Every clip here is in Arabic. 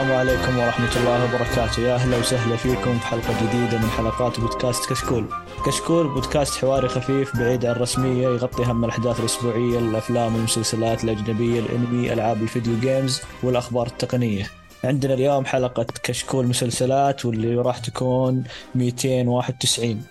السلام عليكم ورحمة الله وبركاته. يا أهلا وسهلا فيكم في حلقة جديدة من حلقات بودكاست كشكول. كشكول بودكاست حواري خفيف بعيد عن الرسمية يغطي هم الأحداث الأسبوعية الأفلام والمسلسلات الأجنبية الأنمي ألعاب الفيديو جيمز والأخبار التقنية. عندنا اليوم حلقة كشكول مسلسلات واللي راح تكون 291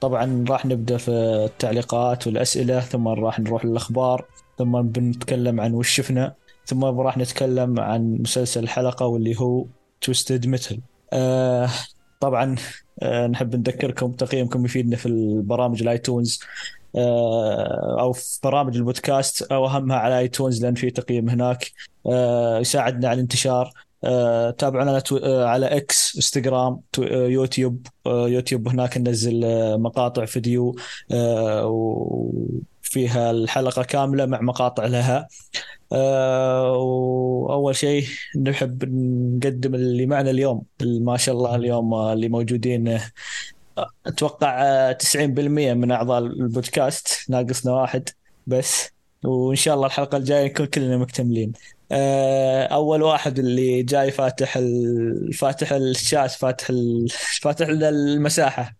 طبعا راح نبدأ في التعليقات والأسئلة ثم راح نروح للأخبار ثم بنتكلم عن وش شفنا. ثم راح نتكلم عن مسلسل الحلقة واللي هو Twisted Metal آه طبعا آه نحب نذكركم تقييمكم يفيدنا في البرامج الآيتونز آه أو في برامج البودكاست أو أهمها على آيتونز لأن في تقييم هناك آه يساعدنا على الانتشار. آه تابعونا على, تو... آه على إكس انستغرام تو... آه يوتيوب آه يوتيوب هناك ننزل آه مقاطع فيديو آه وفيها الحلقة كاملة مع مقاطع لها. آه وأول شيء نحب نقدم اللي معنا اليوم ما شاء الله اليوم اللي موجودين آه، أتوقع آه، 90% من أعضاء البودكاست ناقصنا واحد بس وإن شاء الله الحلقة الجاية نكون كلنا مكتملين آه، أول واحد اللي جاي فاتح. فاتح الشات فاتح. فاتح لنا المساحة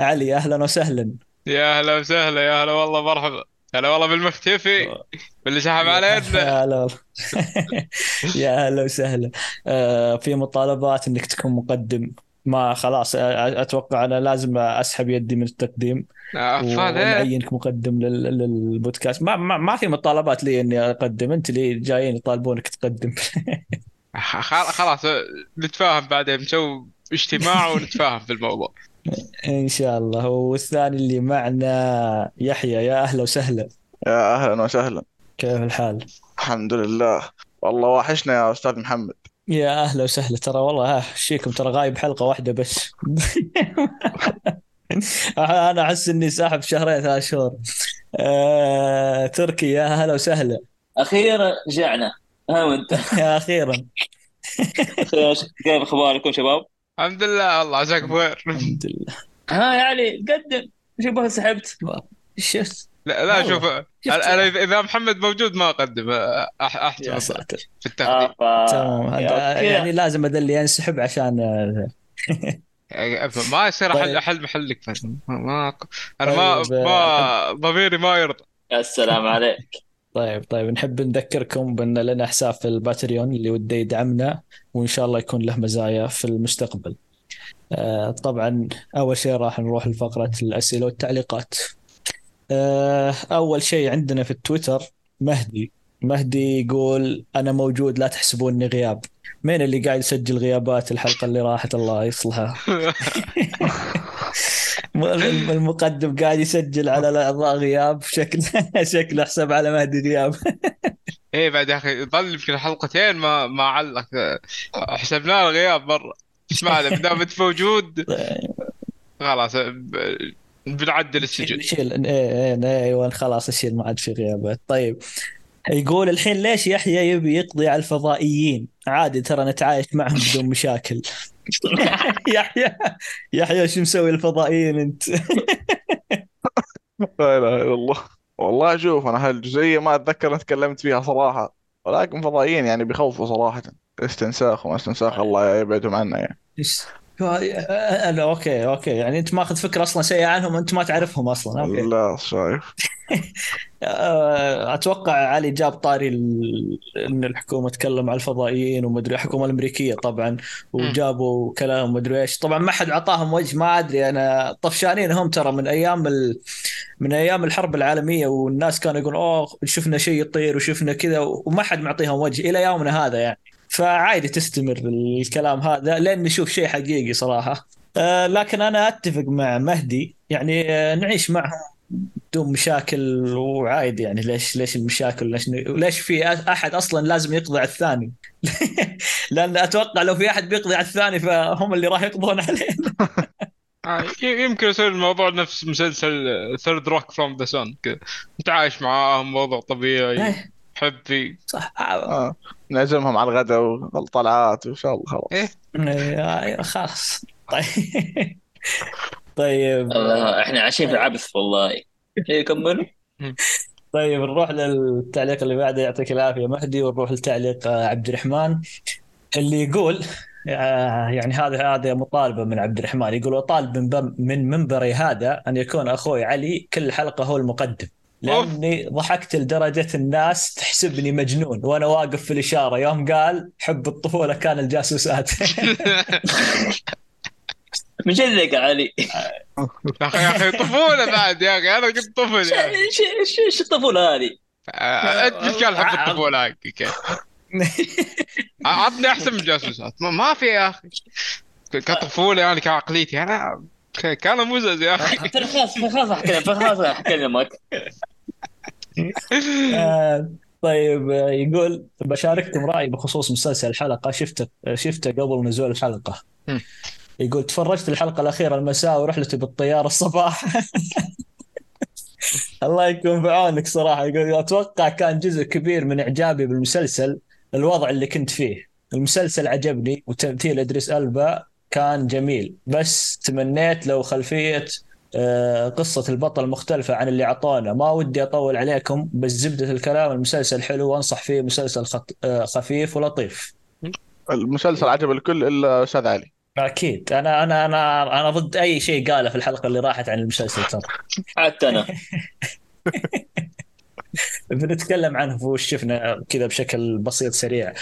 علي أهلا وسهلا يا هلا وسهلا يا هلا والله مرحبا هلا والله بالمختفي باللي سحب علينا. يا هلا والله. يا هلا وسهلا. آه، في مطالبات إنك تكون مقدم. ما خلاص آه، أتوقع أنا لازم أسحب يدي من التقديم اطفال ونعينك مقدم لل- للبودكاست. ما, ما ما في مطالبات لي إني أقدم. أنت اللي جايين يطالبونك تقدم. خلاص نتفاهم بعدين. نسوي اجتماع ونتفاهم في الموضوع. إن شاء الله. والثاني اللي معنا يحيى. يا أهلا وسهلا. يا أهلا وسهلا. كيف الحال؟ الحمد لله. والله واحشنا يا أستاذ محمد. يا أهلا وسهلا. ترى والله ها شيكم ترى غايب حلقة واحدة بس. أنا أحس إني ساحب شهرين ثلاث شهور. آه، تركي. يا هلا وسهلا. أخيرا رجعنا ها وأنت؟ يا أخيرا كيف أخباركم شباب؟ الحمد لله والله عساك بخير الحمد لله ها يعني قدم شو بها سحبت؟ شفت لا لا. شوف. أنا إذا محمد موجود ما أقدم يا ساتر في التقديم آه. تمام هذا. يعني لازم ادلي ينسحب عشان آه، ما يصير احل طيب. أحل محلك بس ما, أنا ما طيب، ما ضميري ما يرضى يا سلام عليك طيب طيب نحب نذكركم بأن لنا حساب في الباتريون اللي وده يدعمنا وإن شاء الله يكون له مزايا في المستقبل. آه، طبعا أول شيء راح نروح لفقرة الأسئلة والتعليقات. آه، أول شيء عندنا في التويتر مهدي مهدي يقول أنا موجود لا تحسبوني غياب. مين اللي قاعد يسجل غيابات الحلقة اللي راحت الله يصلحها؟ المقدم قاعد يسجل على الاعضاء غياب شكل شكله حسب على مهدي غياب. إيه بعد يا أخي ظل يمكن حلقتين ما ما علق. حسبنا له غياب مرة. إيش معنى؟ ما دام أنت موجود. خلاص بنعدل السجل شيل أيوه خلاص أشيل ما عاد في غيابات طيب. يقول الحين ليش يحيى يبي يقضي على الفضائيين؟ عادي ترى نتعايش معهم بدون مشاكل. يحيى يحيى شو مسوي الفضائيين انت؟ لا إله إلا الله. والله شوف أنا هالجزئيه ما أتذكر تكلمت فيها صراحة. ولكن فضائيين يعني بيخوفوا صراحة. استنساخ وما استنساخ الله يبعدهم عنا يعني؟ أنا okay okay. يعني أنت ماخذ فكرة أصلا سيئة عنهم انت ما تعرفهم أصلا. okay. لا شايف أتوقع علي جاب طاري ال- إن الحكومة تكلم على الفضائيين ومدري الحكومة الأمريكية طبعا وجابوا كلام مدري إيش. طبعا ما حد عطاهم وجه ما أدري. أنا طفشانين هم ترى من أيام ال... من أيام الحرب العالمية والناس كانوا يقولون أوه شفنا شيء يطير وشفنا كذا. وما حد معطيهم وجه إلى يومنا هذا يعني. فعادي تستمر الكلام هذا لين نشوف شيء حقيقي صراحة. آه، لكن أنا أتفق مع مهدي. يعني آه، نعيش معهم بدون مشاكل وعادي يعني. ليش ليش المشاكل؟ ليش ليش في أحد أصلا لازم يقضي على الثاني؟ لأن أتوقع لو في أحد بيقضي على الثاني فهم اللي راح يقضون عليه آه، يمكن يصير الموضوع نفس مسلسل 3rd Rock from the Sun أنت عايش معاهم موضوع طبيعي. إيه، حبي صح آه. نعزمهم على الغداء والطلعات وإن شاء الله خلاص. إيه. آه، خلاص. طيب. طيب. الله إحنا عايشين في عبث والله. إيه كمل طيب نروح للتعليق اللي بعده يعطيك العافية مهدي ونروح لتعليق آه، عبد الرحمن اللي يقول آه، يعني هذا هذا مطالبة من عبد الرحمن. يقول اطالب من من منبري هذا أن يكون أخوي علي كل حلقة هو المقدم. لأني ضحكت لدرجة الناس تحسبني مجنون وأنا واقف في الإشارة. يوم قال حب الطفولة كان الجاسوسات لك علي. يا أخي يا أخي طفولة بعد يا أخي أنا قلت طفل إيش إيش إيش الطفولة هذه؟ آه، أنت إيش قال حب الطفولة حقك؟ عطني أحسن من الجاسوسات ما- ما في يا أخي. كطفولة يعني كعقليتي أنا كان مزز يا أخي. خلاص خلاص احكي خلاص أكلمك. آه، طيب آه، يقول بشارككم رأيي بخصوص مسلسل الحلقة شفته شفته قبل نزول الحلقة. مم. يقول تفرجت الحلقة الأخيرة المساء ورحلتي بالطيارة الصباح. الله يكون في عونك صراحة. يقول أتوقع كان جزء كبير من إعجابي بالمسلسل الوضع اللي كنت فيه. المسلسل عجبني وتمثيل إدريس ألبا كان جميل. بس تمنيت لو خلفية آه، قصة البطل مختلفة عن اللي أعطونا ما ودي أطول عليكم بس زبدة الكلام المسلسل حلو وأنصح فيه مسلسل خط... آه، خفيف ولطيف. المسلسل عجب الكل إلا أستاذ علي. أكيد. أنا أنا أنا أنا ضد أي شيء قاله في الحلقة اللي راحت عن المسلسل ترى. حتى أنا. بنتكلم عنه وش شفنا كذا بشكل بسيط سريع.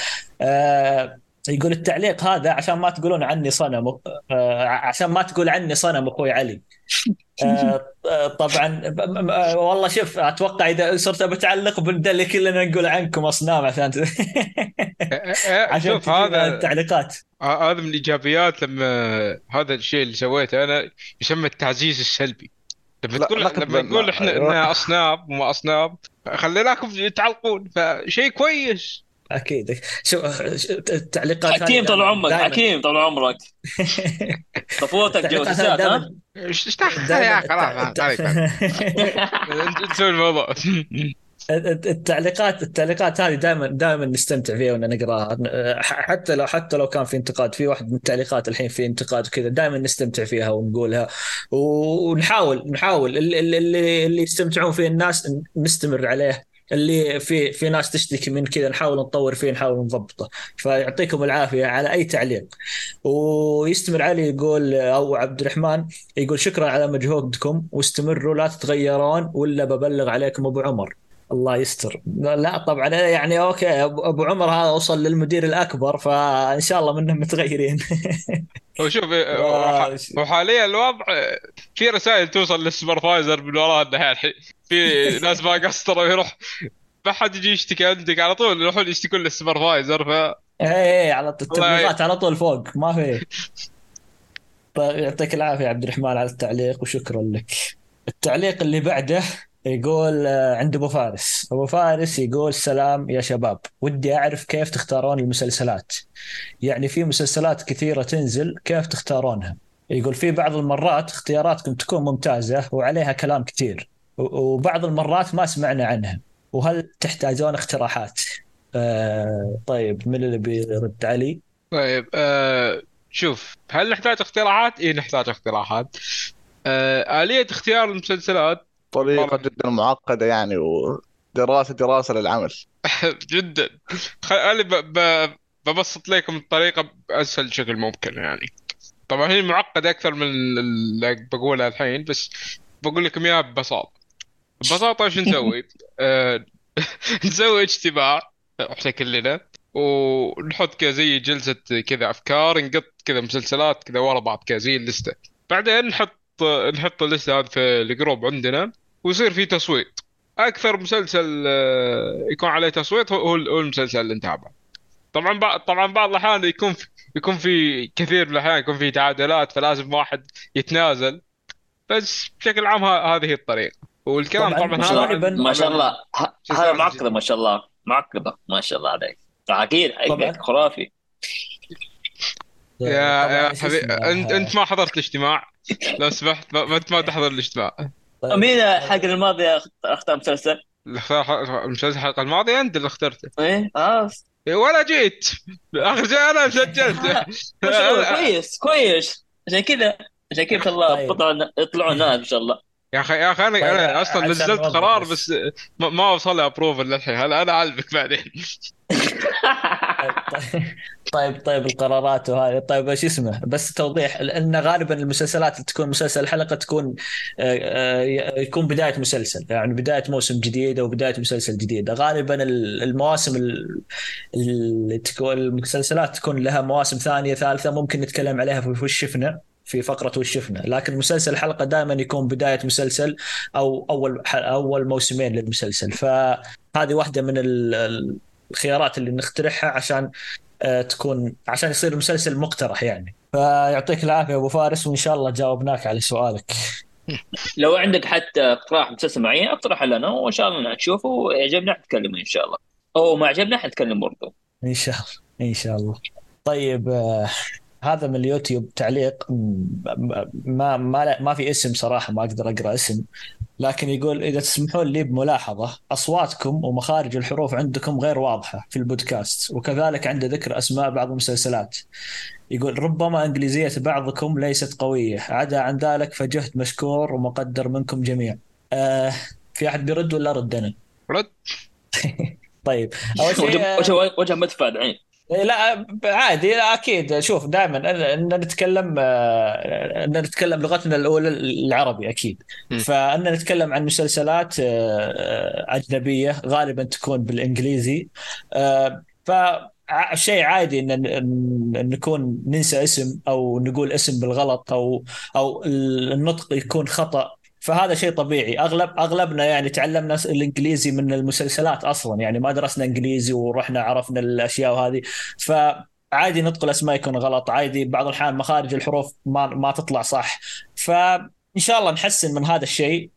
آه يقول التعليق هذا عشان ما تقولون عني صنم آه عشان ما تقول عني صنم أخوي علي. آه آه، طبعا والله شوف أتوقع إذا صرت بتعلق بنده اللي كلنا نقول عنكم أصنام عشان. عشان شوف هذا التعليقات. هذا من الايجابيات لما هذا الشيء اللي سويته. أنا يسمى التعزيز السلبي. لما تقول لما نقول إحنا أيوة. إنها اصناب وما اصناب خليناكم تعلقون فشيء كويس. أكيد. شو التعليقات حكيم طال دائماً- عمرك حكيم طال عمرك. ها؟ دائماً- إيش يا أخي خلاص تسوي الموضوع. التعليقات التعليقات هذه دائما دائما نستمتع فيها وأنا نقراها ح- حتى لو حتى لو كان في انتقاد في واحد من التعليقات الحين في انتقاد وكذا دائما نستمتع فيها ونقولها. ونحاول نحاول اللي اللي, اللي يستمتعون فيه الناس نستمر عليه. اللي في في ناس تشتكي من كذا نحاول نطور فيه نحاول نضبطه. فيعطيكم العافية على أي تعليق. ويستمر علي يقول أو عبد الرحمن يقول شكرا على مجهودكم واستمروا لا تتغيرون ولا ببلغ عليكم أبو عمر. الله يستر. لا طبعا يعني okay أبو عمر هذا وصل للمدير الأكبر فإن شاء الله منهم متغيرين. وشوف آه، وح- وحاليا الوضع في رسائل توصل لل supervisor من وراها الحين في ناس ما قصروا يروح ما حد يجي يشتكي عندك على طول يروحون يشتكون لل supervisor ف إيه إيه على التبليغات على طول فوق ما في. طيب يعطيك العافية عبد الرحمن على التعليق وشكرا لك. التعليق اللي بعده يقول آه، عند أبو فارس. أبو فارس يقول سلام يا شباب ودي أعرف كيف تختارون المسلسلات. يعني في مسلسلات كثيرة تنزل كيف تختارونها؟ يقول في بعض المرات اختياراتكم تكون ممتازة وعليها كلام كثير وبعض المرات ما سمعنا عنها وهل تحتاجون اقتراحات؟ آه طيب من اللي بيرد؟ علي؟ طيب آه شوف هل نحتاج اقتراحات؟ اي نحتاج اقتراحات. آه آلية اختيار المسلسلات طريقة. جدا معقدة يعني ودراسة دراسة للعمل. جدا. خلي ب... ب... ببسط لكم الطريقة بأسهل شكل ممكن يعني. طبعا هي معقدة أكثر من اللي بقولها الحين بس بقول لكم إياها ببساطة. ببساطة إيش نسوي؟ آه... نسوي اجتماع إحنا كلنا ونحط كذا زي جلسة كذا أفكار نقط كذا مسلسلات كذا ورا بعض كذا زي اللستة. بعدين نحط نحط اللستة هذه في الجروب عندنا. ويصير في تصويت. أكثر مسلسل آه، يكون عليه تصويت هو المسلسل اللي نتابعه. طبعا بعض طبعا بعض الأحيان يكون في يكون في كثير من الأحيان يكون في تعادلات فلازم واحد يتنازل. بس بشكل عام ه- هذه هي الطريقة. والكلام طبعاً طبعا ما شاء هذا ما شاء الله. هذا؟ معقدة ما شاء الله. معقدة ما شاء الله عليك. حقك خرافي. يا يا حبيبي؟ انت أنت ما حضرت الاجتماع. لو سمحت ما ما- انت ما تحضر الاجتماع. طيب. مين حق الماضي أختار مسلسل؟ المسلسل الحلقة الماضية أنت اللي اخترته. إيه؟ آه. إيه، ولا جيت. اخر شيء أنا سجلت. كويس كويس. عشان كذا عشان كذا شاء الله طيب. ناس إن شاء الله. يا أخي يا أخي أنا طيب، أنا أصلا نزلت قرار بس. بس ما, ما وصل لي ابروفل للحين. هلا أنا أعلمك بعدين؟ طيب طيب طيب القرارات وهذه. طيب إيش اسمه؟ بس توضيح ان غالبا المسلسلات اللي تكون مسلسل الحلقة تكون آه، آه، يكون بداية مسلسل يعني بداية موسم جديد أو بدايه مسلسل جديد. غالبا المواسم اللي تكون المسلسلات تكون لها مواسم ثانية ثالثة ممكن نتكلم عليها في وش شفنا في فقرة وش شفنا. لكن مسلسل الحلقة دائما يكون بداية مسلسل أو أول أول موسمين للمسلسل. فهذه واحدة من الخيارات اللي نقترحها عشان آه، تكون عشان يصير المسلسل مقترح يعني. فيعطيك العافية أبو فارس وإن شاء الله جاوبناك على سؤالك. لو عندك حتى اقتراح مسلسل معين اقترح لنا وإن شاء الله نشوفه ويعجبنا حنتكلم إن شاء الله. أو ما عجبنا حنتكلم برضه إن شاء الله إن شاء الله. طيب آه هذا من اليوتيوب تعليق ما ما ما في اسم صراحة ما أقدر أقرأ اسم. لكن يقول إذا تسمحون لي بملاحظة أصواتكم ومخارج الحروف عندكم غير واضحة في البودكاست وكذلك عند ذكر أسماء بعض المسلسلات. يقول ربما إنجليزية بعضكم ليست قوية عدا عن ذلك فجهد مشكور ومقدر منكم جميعا آه في أحد بيرد ولا رد أنا؟ رد. طيب أول شيء وجه وجه مدفع الحين إيه، لا عادي لا أكيد. شوف دائما ان نتكلم آه، أن نتكلم لغتنا الأولى العربي أكيد. فأن نتكلم عن مسلسلات آه، أجنبية غالبا تكون بالإنجليزي. آه، ف شيء عادي أن نكون ننسى اسم أو نقول اسم بالغلط أو أو النطق يكون خطأ. فهذا شيء طبيعي. اغلب أغلبنا يعني تعلمنا الإنجليزي من المسلسلات أصلا. يعني ما درسنا إنجليزي ورحنا عرفنا الأشياء وهذه. ف عادي نطق الاسماء يكون غلط. عادي بعض الأحيان مخارج الحروف ما ما تطلع صح. فان شاء الله نحسن من هذا الشيء.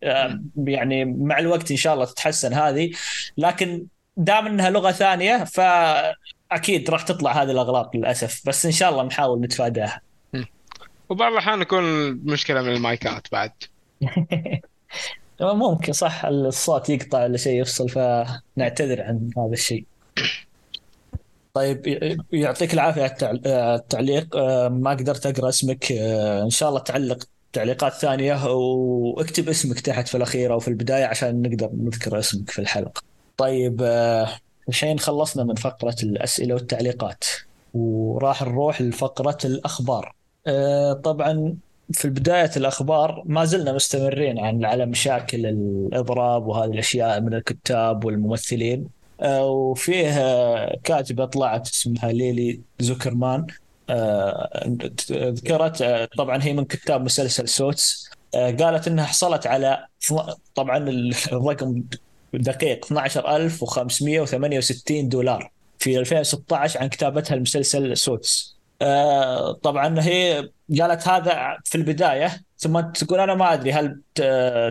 يعني مع الوقت إن شاء الله تتحسن هذه. لكن دام إنها لغة ثانية فاكيد راح تطلع هذه الأغلاط للأسف. بس إن شاء الله نحاول نتفاداها. وبعض الأحيان يكون مشكلة من المايكات بعد. ممكن صح الصوت يقطع ولا شيء يفصل فنعتذر عن هذا الشيء طيب يعطيك العافية على التعليق آه، ما قدرت أقرأ اسمك آه، إن شاء الله تعلق تعليقات ثانية واكتب اسمك تحت في الأخير أو في البداية عشان نقدر نذكر اسمك في الحلقة. طيب آه، الحين خلصنا من فقرة الأسئلة والتعليقات وراح نروح لفقرة الأخبار. طبعا في بداية الأخبار ما زلنا مستمرين عن على مشاكل الإضراب وهذه الأشياء من الكتاب والممثلين. آه، وفيه كاتبة طلعت اسمها ليلي زوكرمان. آه، ذكرت آه، طبعا هي من كتاب مسلسل Suits. قالت إنها حصلت على طبعا الرقم دقيق 12568 دولار في 2016 عن كتابتها المسلسل Suits. آه، طبعا هي قالت هذا في البداية ثم تقول أنا ما أدري هل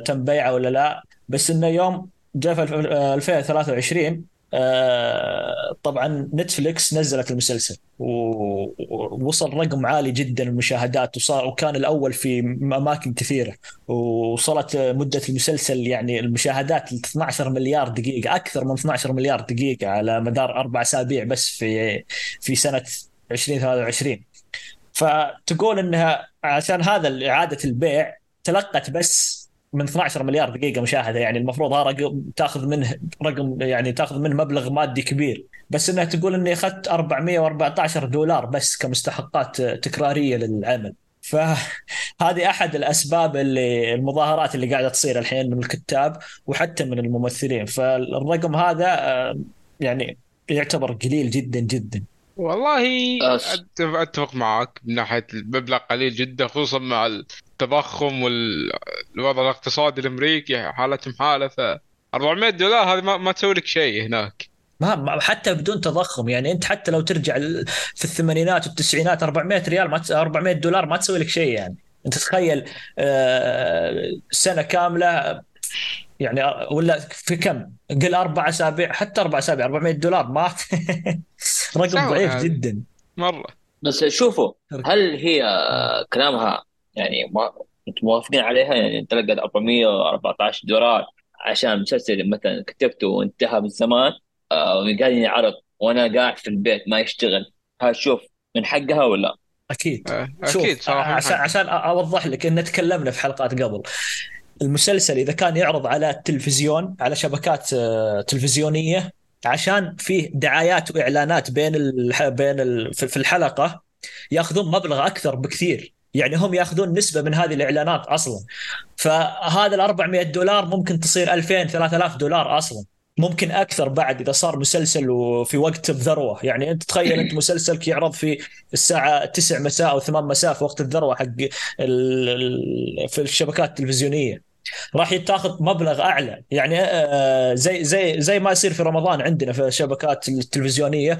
تم بيعه ولا لا بس إنه يوم جاء في 2023 آه، طبعا نتفليكس نزلت المسلسل ووصل رقم عالي جدا المشاهدات وصار وكان الأول في أماكن كثيرة ووصلت مدة المسلسل يعني المشاهدات ل 12 مليار دقيقة أكثر من 12 مليار دقيقة على مدار أربع أسابيع بس في في سنة 2023 فتقول إنها عشان هذا إعادة البيع تلقت بس من 12 مليار دقيقة مشاهدة. يعني المفروض هذا رقم تاخذ منه رقم يعني تاخذ منه مبلغ مادي كبير. بس إنها تقول إني أخذت 414 دولار بس كمستحقات تكرارية للعمل. فهذه أحد الأسباب اللي المظاهرات اللي قاعدة تصير الحين من الكتاب وحتى من الممثلين. فالرقم هذا آه، يعني يعتبر قليل جدا جدا. والله أتفق معك من ناحية المبلغ قليل جدا خصوصا مع التضخم والوضع الاقتصادي الأمريكي حالتهم حاله ف 400 دولار هذه ما, ما تسوي لك شيء هناك. ما حتى بدون تضخم يعني أنت حتى لو ترجع في الثمانينات والتسعينات 400 ريال ما 400 دولار ما تسوي لك شيء يعني. أنت تخيل آه، سنة كاملة يعني ولا في كم؟ قل أربع أسابيع حتى أربع أسابيع 400 دولار ما رقم ضعيف جدا. مرة. بس شوفوا هل هي كلامها يعني ما أنتم موافقين عليها؟ يعني تلقى 414 دولار عشان مسلسل مثلا كتبته وانتهى من زمان آه، وقاعدين يعرض وأنا قاعد في البيت ما يشتغل. هل شوف من حقها ولا؟ أكيد. آه، أكيد صراحة. عشان عشان أوضح لك إن تكلمنا في حلقات قبل. المسلسل إذا كان يعرض على التلفزيون على شبكات آه، تلفزيونية عشان فيه دعايات وإعلانات بين. بين. في الحلقة ياخذون مبلغ أكثر بكثير يعني هم ياخذون نسبة من هذه الإعلانات أصلا فهذا ال 400 دولار ممكن تصير 2000 3000 دولار أصلا ممكن أكثر بعد إذا صار مسلسل وفي وقت الذروه يعني أنت تخيل أنت مسلسلك يعرض في الساعة 9 مساء أو 8 مساء في وقت الذروة حق في الشبكات التلفزيونية راح تاخذ مبلغ أعلى. يعني آه، زي زي زي ما يصير في رمضان عندنا في الشبكات التلفزيونية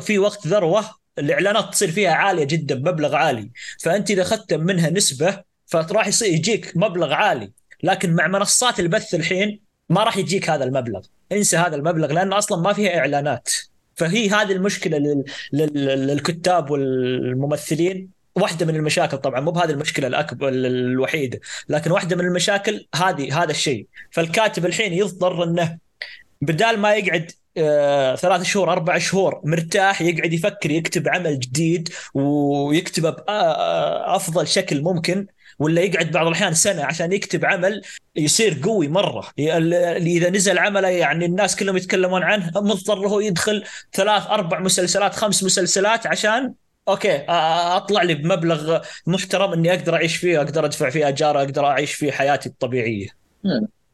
في وقت ذروة الإعلانات تصير فيها عالية جدا مبلغ عالي. فأنت إذا أخذت منها نسبة فراح يصير يجيك مبلغ عالي. لكن مع منصات البث الحين ما راح يجيك هذا المبلغ. انسى هذا المبلغ لأن أصلا ما فيها إعلانات. فهي هذه المشكلة لل... لل... للكتاب والممثلين. واحدة من المشاكل طبعا مو بهذه المشكلة الاكبر الوحيدة لكن واحدة من المشاكل هذه هذا الشيء. فالكاتب الحين يضطر إنه بدال ما يقعد آه ثلاث شهور أربع شهور مرتاح يقعد يفكر يكتب عمل جديد ويكتبه بافضل شكل ممكن ولا يقعد بعض الأحيان سنة عشان يكتب عمل يصير قوي مرة. إذا نزل عمله يعني الناس كلهم يتكلمون عنه مضطر هو يدخل ثلاث أربع مسلسلات خمس مسلسلات عشان okay اطلع لي بمبلغ محترم اني أقدر اعيش فيه أقدر ادفع فيه اجار أقدر اعيش فيه حياتي الطبيعية.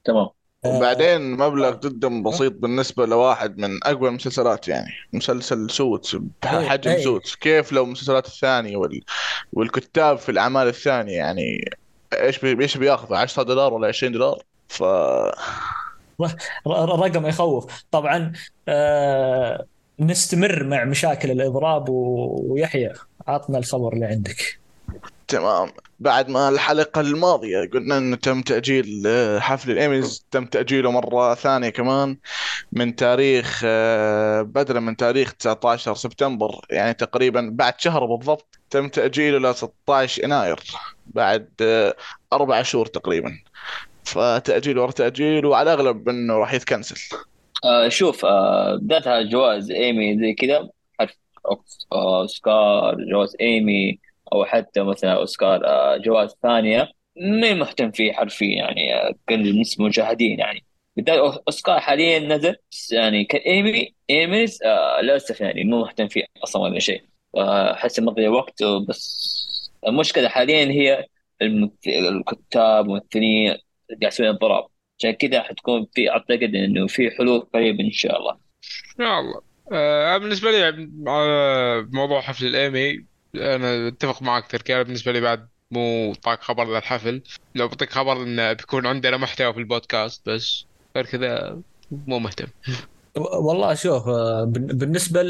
تمام. وبعدين مبلغ جدا بسيط بالنسبة لواحد من أقوى المسلسلات يعني. مسلسل Suits بحجم أيه. Suits. كيف لو المسلسلات الثانية وال... والكتاب في الأعمال الثانية يعني إيش بي... إيش بياخذ 10 دولار ولا 20 دولار؟ ف رقم يخوف. طبعا آه نستمر مع مشاكل الإضراب ويحيى عطنا الخبر اللي عندك. تمام. بعد ما الحلقة الماضية قلنا انه تم تأجيل آه، حفل الإيميز تم تأجيله مرة ثانية كمان من تاريخ آه، بدلا من تاريخ 19 سبتمبر يعني تقريبا بعد شهر بالضبط تم تأجيله ل 16 يناير بعد آه، أربع شهور تقريبا. فتأجيل ورا تأجيل وعلى الأغلب إنه راح يتكنسل. آه شوف آه بدأتها جوائز إيمي زي كذا حرف أوسكار جوائز إيمي أو حتى مثلا أوسكار آه جوائز ثانية مين مهتم فيه حرفيا يعني آه، قل نسبه مشاهدين يعني. بالذات أوسكار حاليا نزل يعني كإيمي إيميز آه للأسف يعني مو مهتم فيه أصلا ولا شيء. احس مضي وقت بس المشكلة حاليا هي الكتاب والممثلين قاعد يسوون اضراب عشان كذا حتكون في أعتقد إنه في حلول قريبة إن شاء الله. إن شاء الله. آه بالنسبة لي على موضوع حفل الإيمي أنا أتفق معك تركي بالنسبة لي بعد مو طاق خبر للحفل. لو بعطيك خبر إنه بيكون عندنا محتوى في البودكاست بس غير كذا مو مهتم. والله شوف آه، بالنسبة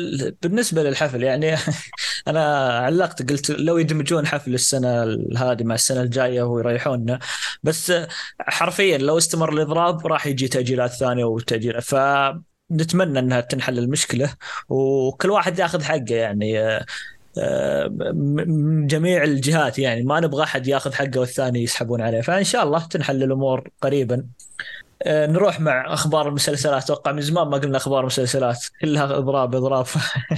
بالنسبة للحفل يعني أنا علقت قلت لو يدمجون حفل السنة هذه مع السنة الجاية ويريحوننا بس حرفيا لو استمر الإضراب راح يجي تأجيلات ثانية وتأجيلات. فنتمنى إنها تنحل المشكلة وكل واحد ياخذ حقه يعني آه، آه، من جميع الجهات يعني. ما نبغى أحد ياخذ حقه والثاني يسحبون عليه. فإن شاء الله تنحل الأمور قريبا. آه، نروح مع أخبار المسلسلات. أتوقع من زمان ما قلنا أخبار المسلسلات كلها إضراب إضراب.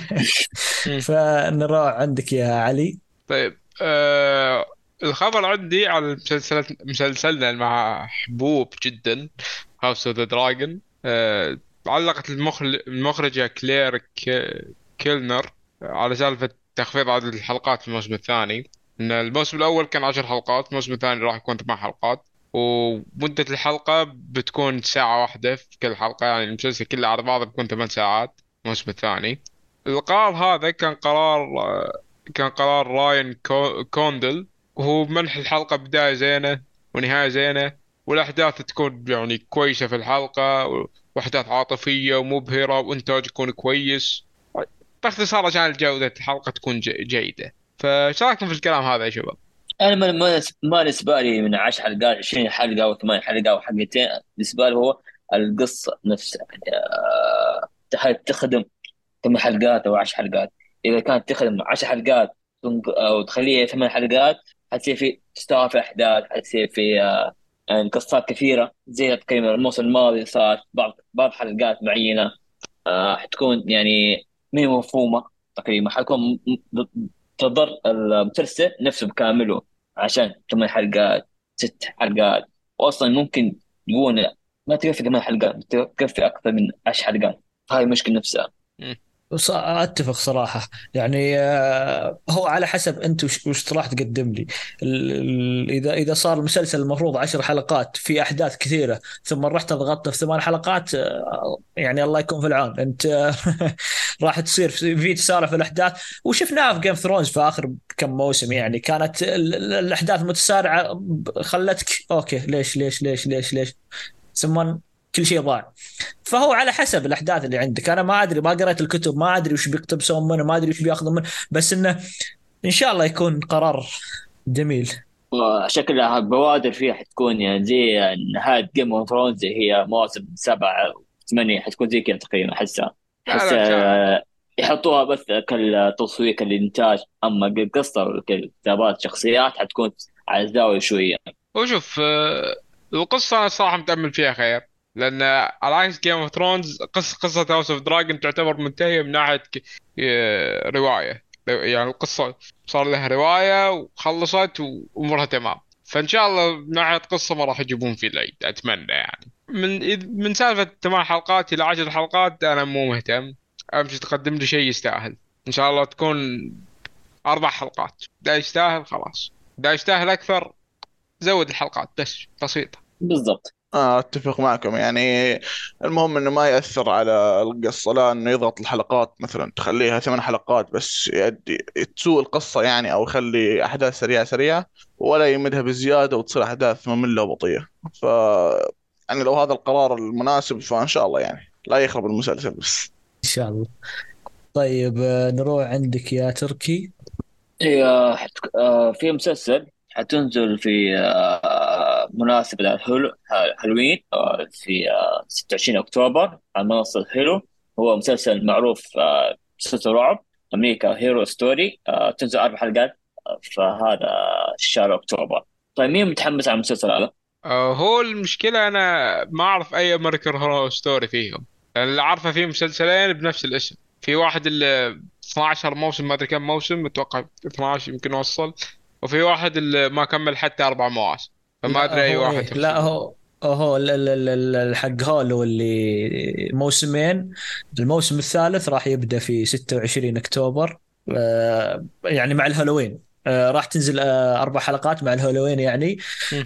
فنروح عندك يا علي. طيب آه الخبر عندي على المسلسلات مسلسلنا المحبوب جدا House of the Dragon علقت المخرجة كلير كيلنر على سالفة تخفيض عدد الحلقات في الموسم الثاني. إن الموسم الأول كان عشر حلقات الموسم الثاني راح يكون ثمان حلقات. ومدة الحلقة بتكون ساعة واحدة في كل حلقة يعني المسلسل كله على بعضه بيكون ثمان ساعات الموسم الثاني. القرار هذا كان قرار كان قرار راين كوندل وهو منح الحلقة بداية زينة ونهاية زينة والأحداث تكون يعني كويسة في الحلقة وأحداث عاطفية ومبهرة وإنتاج يكون كويس. باختصار عشان جودة الحلقة تكون جيدة. رأيكم في الكلام هذا يا شباب؟ أنا ما ما بالنسبة لي من 10 حلقات 20 حلقة أو 8 حلقات أو حلقتين بالنسبة لي هو القصة نفسها. يعني تخدم 8 حلقات أو 10 حلقات. إذا كانت تخدم 10 حلقات أو تخليها 8 حلقات حتصير في تستوعب في أحداث حتصير في آه، يعني قصات كثيرة. زي تقريبا الموسم الماضي صارت بعض بعض حلقات معينة آه، حتكون يعني ما مفهومة تقريبا. حتكون تضر المسلسل نفسه بكامله عشان ثمان حلقات ست حلقات. واصلا ممكن تقول ما تكفي ثمان حلقات تكفي أكثر من عشر حلقات. هاي مشكلة نفسها. أتفق صراحة. يعني آه، هو على حسب أنت وش, راح تقدم لي. إذا إذا صار المسلسل المفروض عشر حلقات في أحداث كثيرة ثم رحت ضغطت في ثمان حلقات آه، يعني الله يكون في العون. أنت راح تصير في تسارع في الأحداث. وشفناها في جيم ثرونز في آخر كم موسم يعني. كانت ال- ال- الأحداث متسارعة خلتك okay ليش ليش ليش ليش ليش؟ ثم كل شيء ضاع فهو على حسب الأحداث اللي عندك. أنا ما أدري ما قريت الكتب ما أدري وش بيقتبسون منه ما أدري وش بياخذون منه بس إنه إن شاء الله يكون قرار جميل. شكلها بوادر فيها حتكون يعني زي نهاية Game of Thrones هي مواسم سبعة ثمانية حتكون زي كذا تقريبا أحسها. أحس يحطوها بس كالتصوير كالانتاج أما القصة والكتابات شخصيات حتكون على الزاوية شوية. وشوف آه، القصة أنا صراحة متأمل فيها خير. لأن على عكس Game of Thrones قصة قصة House of Dragon تعتبر منتهية من ناحية ك- آه، رواية. يعني القصة صار لها رواية وخلصت وأمورها تمام. فإن شاء الله من ناحية قصة ما راح يجيبون في العيد أتمنى يعني. من من سالفة ثمان حلقات إلى عشر حلقات أنا مو مهتم. أمشي تقدم لي شيء يستاهل. إن شاء الله تكون أربع حلقات. دا يستاهل خلاص. دا يستاهل أكثر زود الحلقات بس بسيطة. بالضبط. أتفق معكم. يعني المهم إنه ما يأثر على القصة لا إنه يضغط الحلقات مثلا تخليها ثمان حلقات بس يؤدي تسوء القصة يعني أو يخلي أحداث سريعة سريعة ولا يمدها بزيادة وتصير أحداث مملة وبطيئة. ف يعني لو هذا القرار المناسب فإن شاء الله يعني لا يخرب المسلسل بس. إن شاء الله. طيب آه، نروح عندك يا تركي. هي حت... آه، في مسلسل حتنزل في آه، مناسبة الهلو هالوين آه، في آه، 26 أكتوبر على منصة Hulu هو مسلسل معروف آه، مسلسل رعب American Horror Story آه، تنزل أربع حلقات آه، فهذا شهر أكتوبر. طيب مين متحمس على المسلسل هذا؟ آه، هو المشكلة أنا ما أعرف أي American Horror Story فيهم. اللي أعرفه في مسلسلين بنفس الاسم. في واحد اللي 12 موسم ما أدري كم موسم أتوقع 12 يمكن وصل وفي واحد اللي ما كمل حتى أربع مواسم فما أدري أي هو واحد إيه،. لا هو هو ال- ال- ال- ال- الحق Hulu اللي موسمين الموسم الثالث راح يبدأ في 26 أكتوبر آه، يعني مع الهالوين راح تنزل آه، أربع حلقات مع الهالوين يعني.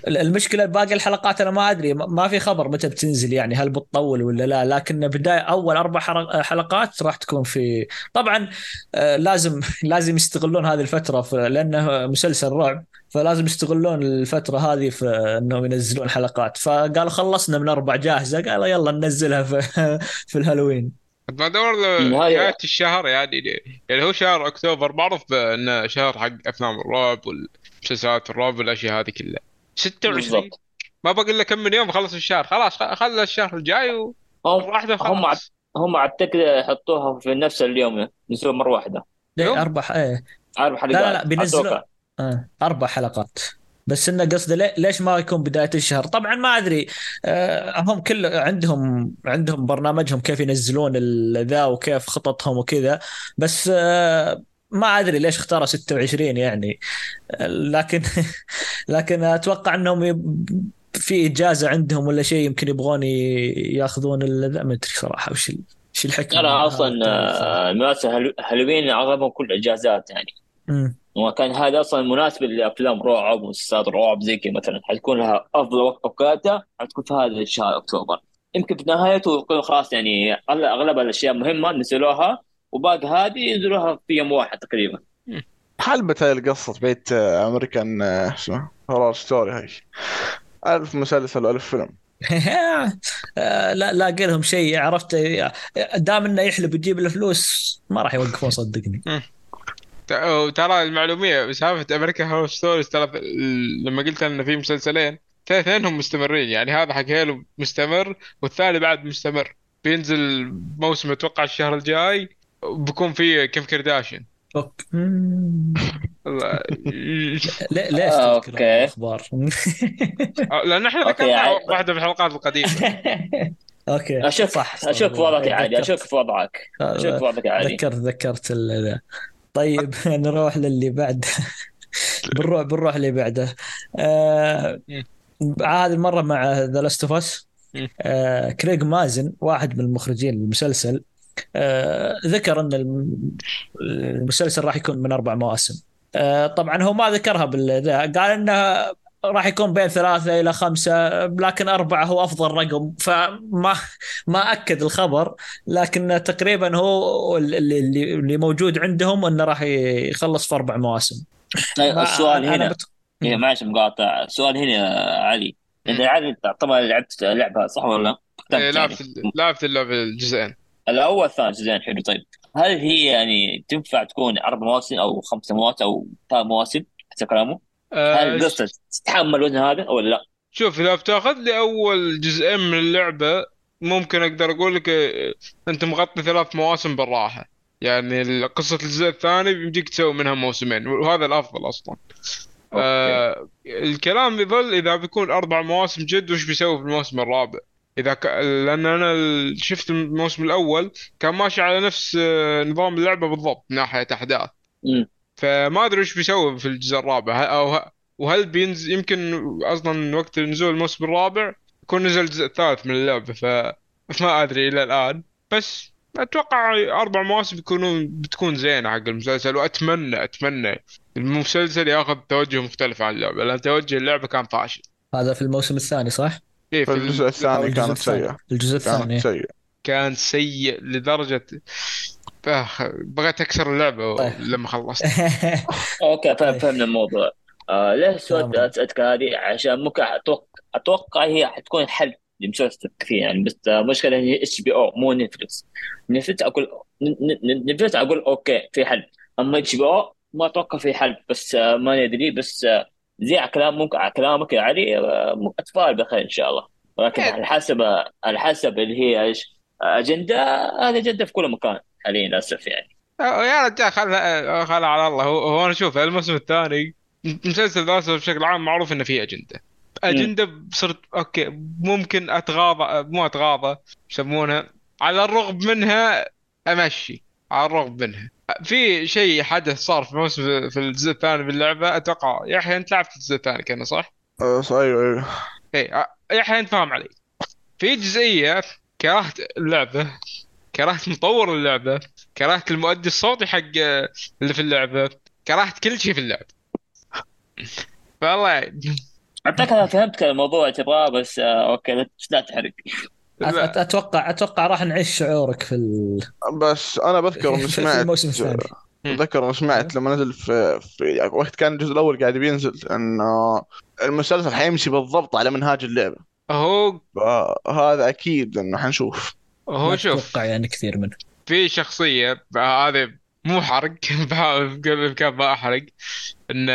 المشكلة باقي الحلقات أنا ما أدري ما- في خبر متى بتنزل يعني هل بتطول ولا لا. لكن بداية أول أربع حر- حلقات راح تكون في طبعا آه، لازم لازم يستغلون هذه الفترة لأنه مسلسل رعب فلازم يستغلون الفترة هذه في إنهم ينزلون حلقات. فقالوا خلصنا من أربع جاهزة قالوا يلا ننزلها في في الهالوين له النهاية- نهاية الشهر يعني يعني هو شهر أكتوبر معروف انه شهر حق أفلام الرعب والمسلسلات الرعب والأشياء هذه كلها. 26 بالضبط. ما باقي الا كم من يوم خلص الشهر. خلاص خلى الشهر الجاي هم وواحدة هم هم اعتقد يحطوها في نفس اليوم مرة واحدة. يوم؟ إيه، أربع إيه. أربع حلقات. لا لا لا بينزلوا. آه أربع حلقات. بس إنه قصده ليش ما يكون بداية الشهر؟ طبعا ما أدري آه هم كل عندهم عندهم برنامجهم كيف ينزلون ذا وكيف خططهم وكذا بس آه ما أدري ليش اختاروا 26 يعني آه، لكن لكن أتوقع إنهم يب- في إجازة عندهم ولا شيء يمكن يبغون ياخذون ال- ما أدري صراحة وش ال- وش الحكمة أنا من أصلا هذا التاريخ. آه، مناسبة هالو- هالوين أغلبهم كل إجازات يعني مم. وكان هذا أصلا مناسب لأفلام رعب ومسلسلات رعب زي كذا مثلا حتكون لها أفضل وقت اوقاتها حتكون في هذا الشهر أكتوبر. يمكن في نهايته يقولوا خلاص يعني أغلب- أغلب الأشياء مهمة نزلوها وباقي هذه ينزلوها في يوم واحد تقريبا. حلبت هاي القصة بيت أمريكان اسمه Horror Story هاي؟ ألف مسلسل وألف فيلم. لا لاقي لهم شيء عرفت؟ دام إنه يحلب يجيب له فلوس ما راح يوقفون صدقني. ت- ترى المعلومية سالفة American Horror Stories ترى لما قلت إن في مسلسلين ترى اثنينهم مستمرين يعني هذا حق هيلو مستمر والثاني بعد مستمر بينزل موسم أتوقع الشهر الجاي بيكون فيه كيف. مم. الله- ليه- ليش آه، تذكر. الأخبار لأن إحنا ذكرنا يعني- واحدة في الحلقات القديمة أوكي اشك صح في وضعك عادي في وضعك أشك في وضعك عادي ذكرت ذكرت. طيب نروح للي بعد بنروح بنروح اللي بعده آه. هذه المرة مع The Last of Us. آه كريغ مازن واحد من المخرجين للمسلسل آه ذكر إن الم- المسلسل راح يكون من أربع مواسم آه طبعا هو ما ذكرها بالذات قال انه راح يكون بين ثلاثة إلى خمسة لكن أربعة هو أفضل رقم. فما ما أكد الخبر لكن تقريبا هو اللي, اللي اللي موجود عندهم أنه راح يخلص في أربع مواسم. طيب السؤال هنا. بت... إيه معلش مقاطع. السؤال هنا يا علي. انت مم. علي طبعا لعبت لعبه صح ولا لا؟ إيه، يعني. لعبت لعبت اللعبة الجزئين. الأول الثاني زين حلو. طيب هل هي يعني تنفع تكون أربع مواسم أو خمسة مواسم أو ثمان مواسم؟ حسب كلامه؟ آه، هل القصة تتحمل الوزن هذا ولا لا؟ شوف إذا بتأخذ لي أول جزئين من اللعبة ممكن أقدر أقول لك آه، أنت مغطي ثلاث مواسم بالراحة. يعني قصة الجزء الثاني بيمديك تسوي منها موسمين وهذا الأفضل أصلا. آه الكلام يظل إذا بيكون أربع مواسم جد وش بيسوي في الموسم الرابع؟ إذا ك... لأن أنا شفت الموسم الأول كان ماشي على نفس آه، نظام اللعبة بالضبط من ناحية أحداث. فما أدري وش بيسوي في الجزء الرابع. ه- أو وهل بينزل يمكن أصلا وقت نزول الموسم الرابع يكون نزل الجزء الثالث من اللعبة ف ما أدري إلى الآن. بس أتوقع أربع مواسم بيكونون بتكون زينة حق المسلسل واتمنى أتمنى المسلسل ياخذ توجه مختلف عن اللعبة لأن توجه اللعبة كان فاشل. هذا في الموسم الثاني صح؟ كيف في الجزء الثاني كانت الثاني. سيئة. الجزء الثاني. سيئة. كان سيء لدرجة بغيت أكسر اللعبة طيب. لما خلصت أوكي فهم طيب. فهمنا الموضوع آه ليه تمام. اسالك هذه عشان ممكن أتوقع أتوقع هي حتكون حل لمسلسل كثير يعني بس آه، مشكله هي HBO مو Netflix Netflix أقول ن- ن- Netflix أقول okay في حل أما HBO ما أتوقع في حل بس آه، ما ندري بس آه، زي على كلام ممكن على كلامك يا علي آه، أتفائل بخير إن شاء الله ولكن إيه. على حسب على حسب اللي هي إيش أجندة هذه أجندة في كل مكان حاليا للأسف يعني. يا رجال خلها خلها على الله. هو, هو أنا شوف الموسم الثاني مسلسل ذا بشكل عام معروف إنه فيه أجندة. أجندة صرت okay ممكن أتغاضى مو أتغاضى يسمونها على الرغم منها أمشي. على الرغم منها. في شيء حدث صار في موسم في الجزء الثاني من اللعبه أتوقع يحيى أنت لعبت الجزء الثاني كان صح؟ أه، أيوه أيوه. اي آه، يحيى أنت فاهم علي. في جزئية كرهت اللعبة كرهت مطور اللعبة كرهت المؤدي الصوتي حق آه، اللي في اللعبة كرهت كل شيء في اللعبة. فالله يعني. اعتقد أنا فهمت الموضوع تبغاه بس آه أوكي لا- لا تحرق. أتوقع أتوقع راح نعيش شعورك في ال... بس أنا بذكر اني سمعت الموسم الثاني. اتذكر اني سمعت لما نزل في, في يعني وقت كان الجزء الأول قاعد بينزل إنه المسلسل حيمشي بالضبط على منهاج اللعبة. هو فهذا أكيد انه حنشوف. هو ما شوف. أتوقع يعني كثير منه. في شخصية هذا مو حرق بحاول بقدر الامكان ما احرق إن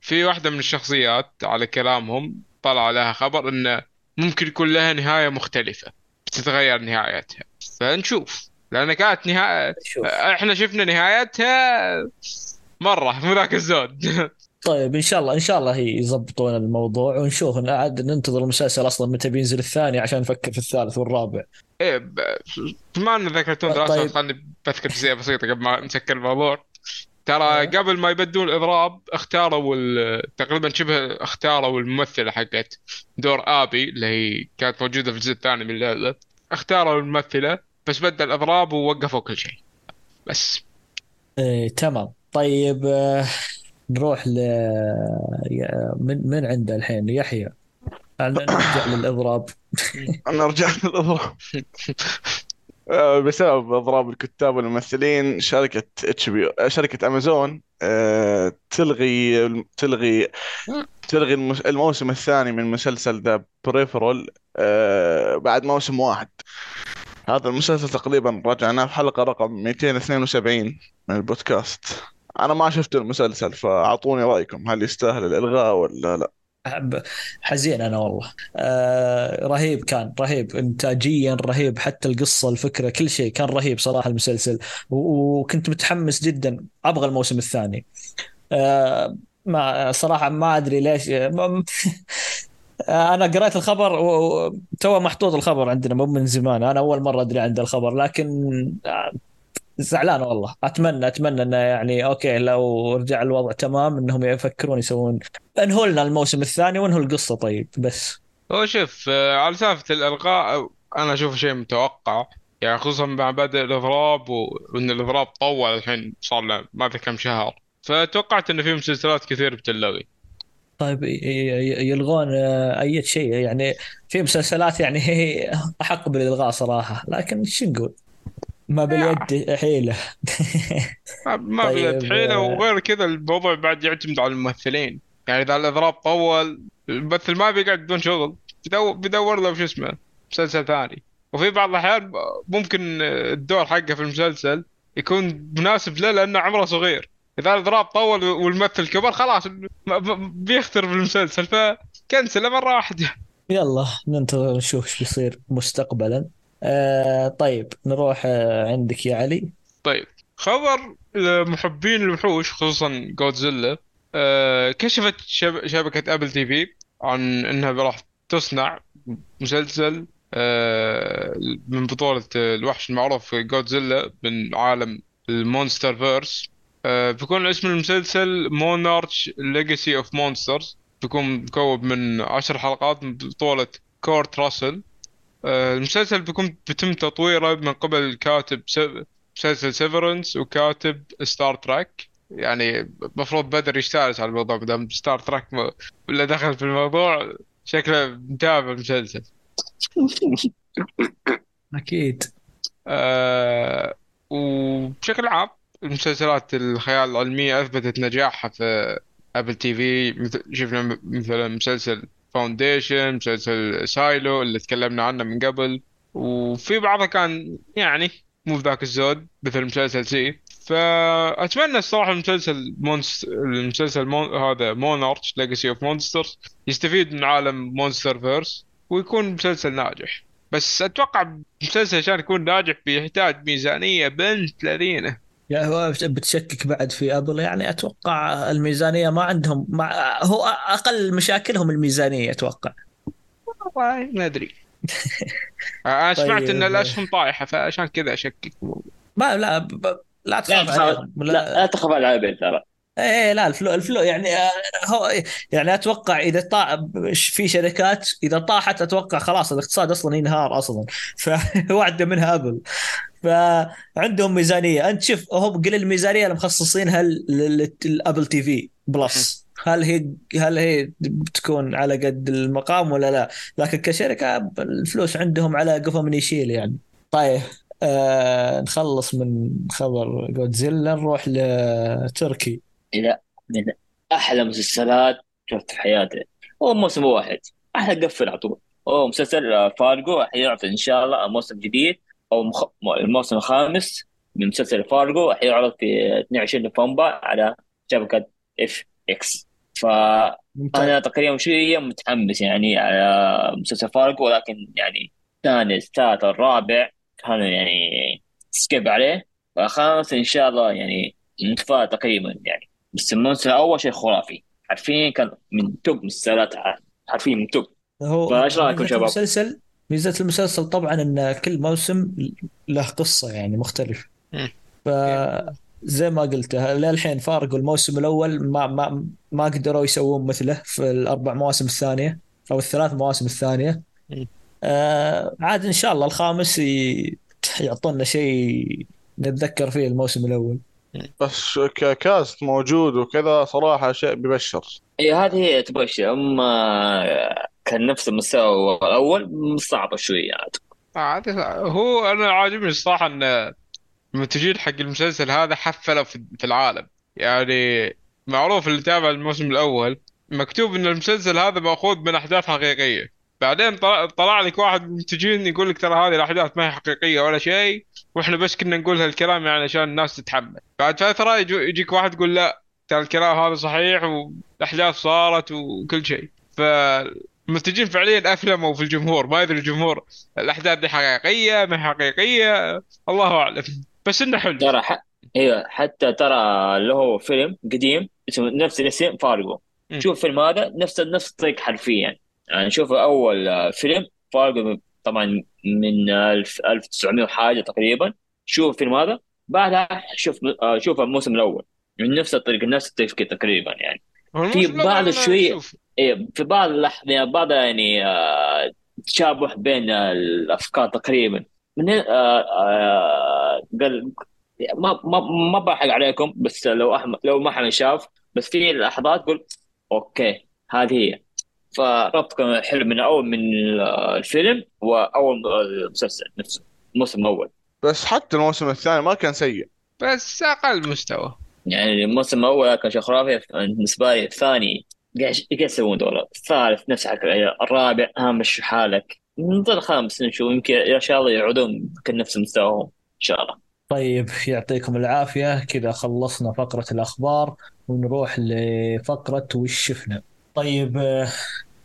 في واحدة من الشخصيات على كلامهم طلع لها خبر إن ممكن يكون لها نهاية مختلفة بتتغير نهايتها. فنشوف. لأن كانت نهاية شوف. إحنا شفنا نهايتها مرة مو ذاك الزود. طيب إن شاء الله إن شاء الله هي يضبطون الموضوع ونشوف عاد ننتظر المسلسل أصلا متى بينزل الثاني عشان نفكر في الثالث والرابع. إيه بما ان ذكرتون طيب. خلني بذكر جزئية بسيطة قبل ما نسكر الموضوع. ترى أيوه. قبل ما يبدون الإضراب اختاروا تقريبا شبه اختاروا الممثلة حقت دور آبي اللي هي كانت موجودة في الجزء الثاني من اللعبه اختاروا الممثلة بس بدل الإضراب ووقفوا كل شيء. بس. إيه تمام. طيب آه، نروح ل من من عنده الحين؟ يحيى. نرجع للإضراب؟ نرجع للإضراب. آه، بسبب إضراب الكتاب والممثلين شركة HB شركة امازون آه، تلغي تلغي تلغي الموسم الثاني من مسلسل The Peripheral بعد موسم واحد. هذا المسلسل تقريبا رجعناه في حلقه رقم 272 من البودكاست. أنا ما شفت المسلسل فأعطوني رأيكم هل يستاهل الإلغاء ولا لا؟ حزين أنا والله. آه رهيب كان رهيب. انتاجيا رهيب حتى القصة الفكرة كل شيء كان رهيب صراحة المسلسل. وكنت متحمس جدا أبغى الموسم الثاني. آه ما صراحة ما أدري ليش. أنا قرأت الخبر وتو محطوط الخبر عندنا مو من زمان. أنا أول مرة أدري عند الخبر لكن آه، زعلان والله. أتمنى أتمنى إنه يعني أوكي لو رجع الوضع تمام إنهم يفكرون يسوون. انهوا لنا الموسم الثاني وانهوا القصة طيب بس. هو شوف آه، على سالفة الإلغاء أنا أشوفه شيء متوقع. يعني خصوصا مع بدء الإضراب و- وإن الإضراب طول الحين صار له ما أدري كم شهر. فتوقعت إنه في مسلسلات كثير بتلغي. طيب يلغون آه، أي شيء. يعني في مسلسلات يعني هي أحق بالإلغاء صراحة لكن شو نقول؟ ما باليد حيلة. ما- طيب، يد حيلة آه. وغير كذا الموضوع بعد يعتمد على الممثلين. يعني إذا الإضراب طول الممثل ما بيقعد بدون شغل. بيدور, له شو اسمه مسلسل ثاني. وفي بعض الأحيان ممكن الدور حقه في المسلسل يكون مناسب له لأنه عمره صغير. إذا الإضراب طول والممثل كبر خلاص بيختر بالمسلسل فكنسله مرة واحدة. يلا ننتظر نشوف إيش بيصير مستقبلا. آه طيب نروح آه عندك يا علي. طيب خبر لمحبين الوحوش خصوصا جودزيلا آه كشفت شب شبكة ابل تي في عن إنها راح تصنع مسلسل آه من بطولة الوحش المعروف جودزيلا من عالم ال MonsterVerse آه بيكون اسم المسلسل Monarch Legacy of Monsters بيكون مكون من عشر حلقات من بطولة كورت راسل المسلسل بيكون بيتم تطويره من قبل كاتب مسلسل Severance وكاتب Star Trek يعني المفروض بدر يشتغل على الموضوع ما دام Star Trek ولا دخل في الموضوع شكله متابع المسلسل أكيد. آه وبشكل عام المسلسلات الخيال العلمية أثبتت نجاحها في Apple TV مثل شفنا مثلا مسلسل Foundation مسلسل Silo اللي تكلمنا عنه من قبل. وفي بعضها كان يعني مو بذاك الزود مثل مسلسل See. فأتمنى الصراحة المسلسل Monst المسلسل Mon... هذا Monarch Legacy of Monsters يستفيد من عالم MonsterVerse ويكون مسلسل ناجح. بس أتوقع مسلسل عشان يكون ناجح بيحتاج ميزانية بنت لذينة. يعني هو بتشكك بعد في Apple يعني أتوقع الميزانية ما عندهم مع هو أقل مشاكلهم الميزانية أتوقع. والله ما أدري. أنا سمعت طيب. إن الاسهم طايحة فعشان كذا أشكك. ما لا. لا تخاف لا, لا تخاف على Apple ترى. إيه لا الفلو الفلو يعني آه، هو يعني أتوقع إذا طا في شركات إذا طاحت أتوقع خلاص الاقتصاد أصلا ينهار أصلا. فواحده منها Apple. فعندهم ميزانية. أنت شوف هم قل الميزانية اللي مخصصينها لل Apple TV Plus. هل هي هل هي بتكون على قد المقام ولا لا؟ لكن كشركة الفلوس عندهم على قفا من يشيل يعني. طيب آه نخلص من خبر جودزيلا نروح لتركي. إذا من أحلى مسلسلات شفت في حياتي. هو موسم واحد. أحلى قفل على طول. هو مسلسل فارجو حيعرض إن شاء الله موسم جديد أو مخ... الموسم الخامس من مسلسل فارجو حيعرض في 22 نوفمبر على شبكة FX فانا ممتاز. تقريبا شوية متحمس يعني على مسلسل فارجو ولكن يعني الثاني الثالث الرابع كانوا يعني skip عليه. فالخامس إن شاء الله يعني نتفائل تقريبا يعني. بس الموسم الأول شيء خرافي. حرفيا كان من توب مسلسلات حرفيا من توب. هو فإيش رايكم شباب؟ المسلسل؟ ميزة المسلسل طبعا إن كل موسم له قصة يعني مختلف مم. فزي ما قلت للحين فارقوا الموسم الأول ما ما ما قدروا يسوون مثله في الأربع مواسم الثانية أو الثلاث مواسم الثانية. مم. آه عاد إن شاء الله الخامس يعطونا شيء نتذكر فيه الموسم الأول. بس ككاست موجود وكذا صراحة شيء ببشر إي هذه هي تبشر. أما كان نفس المستوى الأول صعبة شوية عاد. آه، هو أنا عاجبني الصراحة إن المنتجين حق المسلسل هذا حفلوا في في العالم. يعني معروف اللي تابع الموسم الأول مكتوب إن المسلسل هذا مأخوذ من أحداث حقيقية. بعدين طلع, طلع لك واحد من المنتجين يقول لك ترى هذه الأحداث ما هي حقيقية ولا شيء وإحنا بس كنا نقول هالكلام يعني عشان الناس تتحمل بعد فتره يجيك واحد يقول لا ترى الكلام هذا صحيح والأحداث صارت وكل شيء. فالمنتجين فعليا افلموا في الجمهور ما يدري الجمهور الأحداث دي حقيقية ما هي حقيقية الله أعلم. بس إنه حلو. ترى ح... إيوه حتى ترى اللي هو فيلم قديم اسمه نفس الاسم فارجو. شوف الفيلم هذا نفس نفس الطريق حرفيا. يعني شوف أول آه، فيلم فارجو طبعا من الف- 1900 وحاجة تقريبا. شوف الفيلم هذا بعدها شوف آه، شوف الموسم الأول. من نفس الطريقة نفس التفكير تقريبا يعني. هو في بعض. إيه في بعض اللح... يعني بعض يعني آه تشابه بين الأفكار تقريبا. من آه آه قال ما ما ما بحق عليكم بس لو أحمد لو ما حد شاف بس في لحظات قلت أوكي هذه هي. فربط كان حلو من أول من الفيلم وأول المسلسل نفسه الموسم الأول. بس حتى الموسم الثاني ما كان سيء. بس أقل مستوى. يعني الموسم الأول كان شيء خرافي بالنسبة لي الثاني قاعد إيش يسوون دول الثالث نفس الرابع مشوا حالك. نظل الخامس نشوف يمكن إن شاء الله يعودون نفس مستواهم إن شاء الله. طيب يعطيكم العافية. كذا خلصنا فقرة الأخبار ونروح لفقرة وش شفنا؟ طيب آه،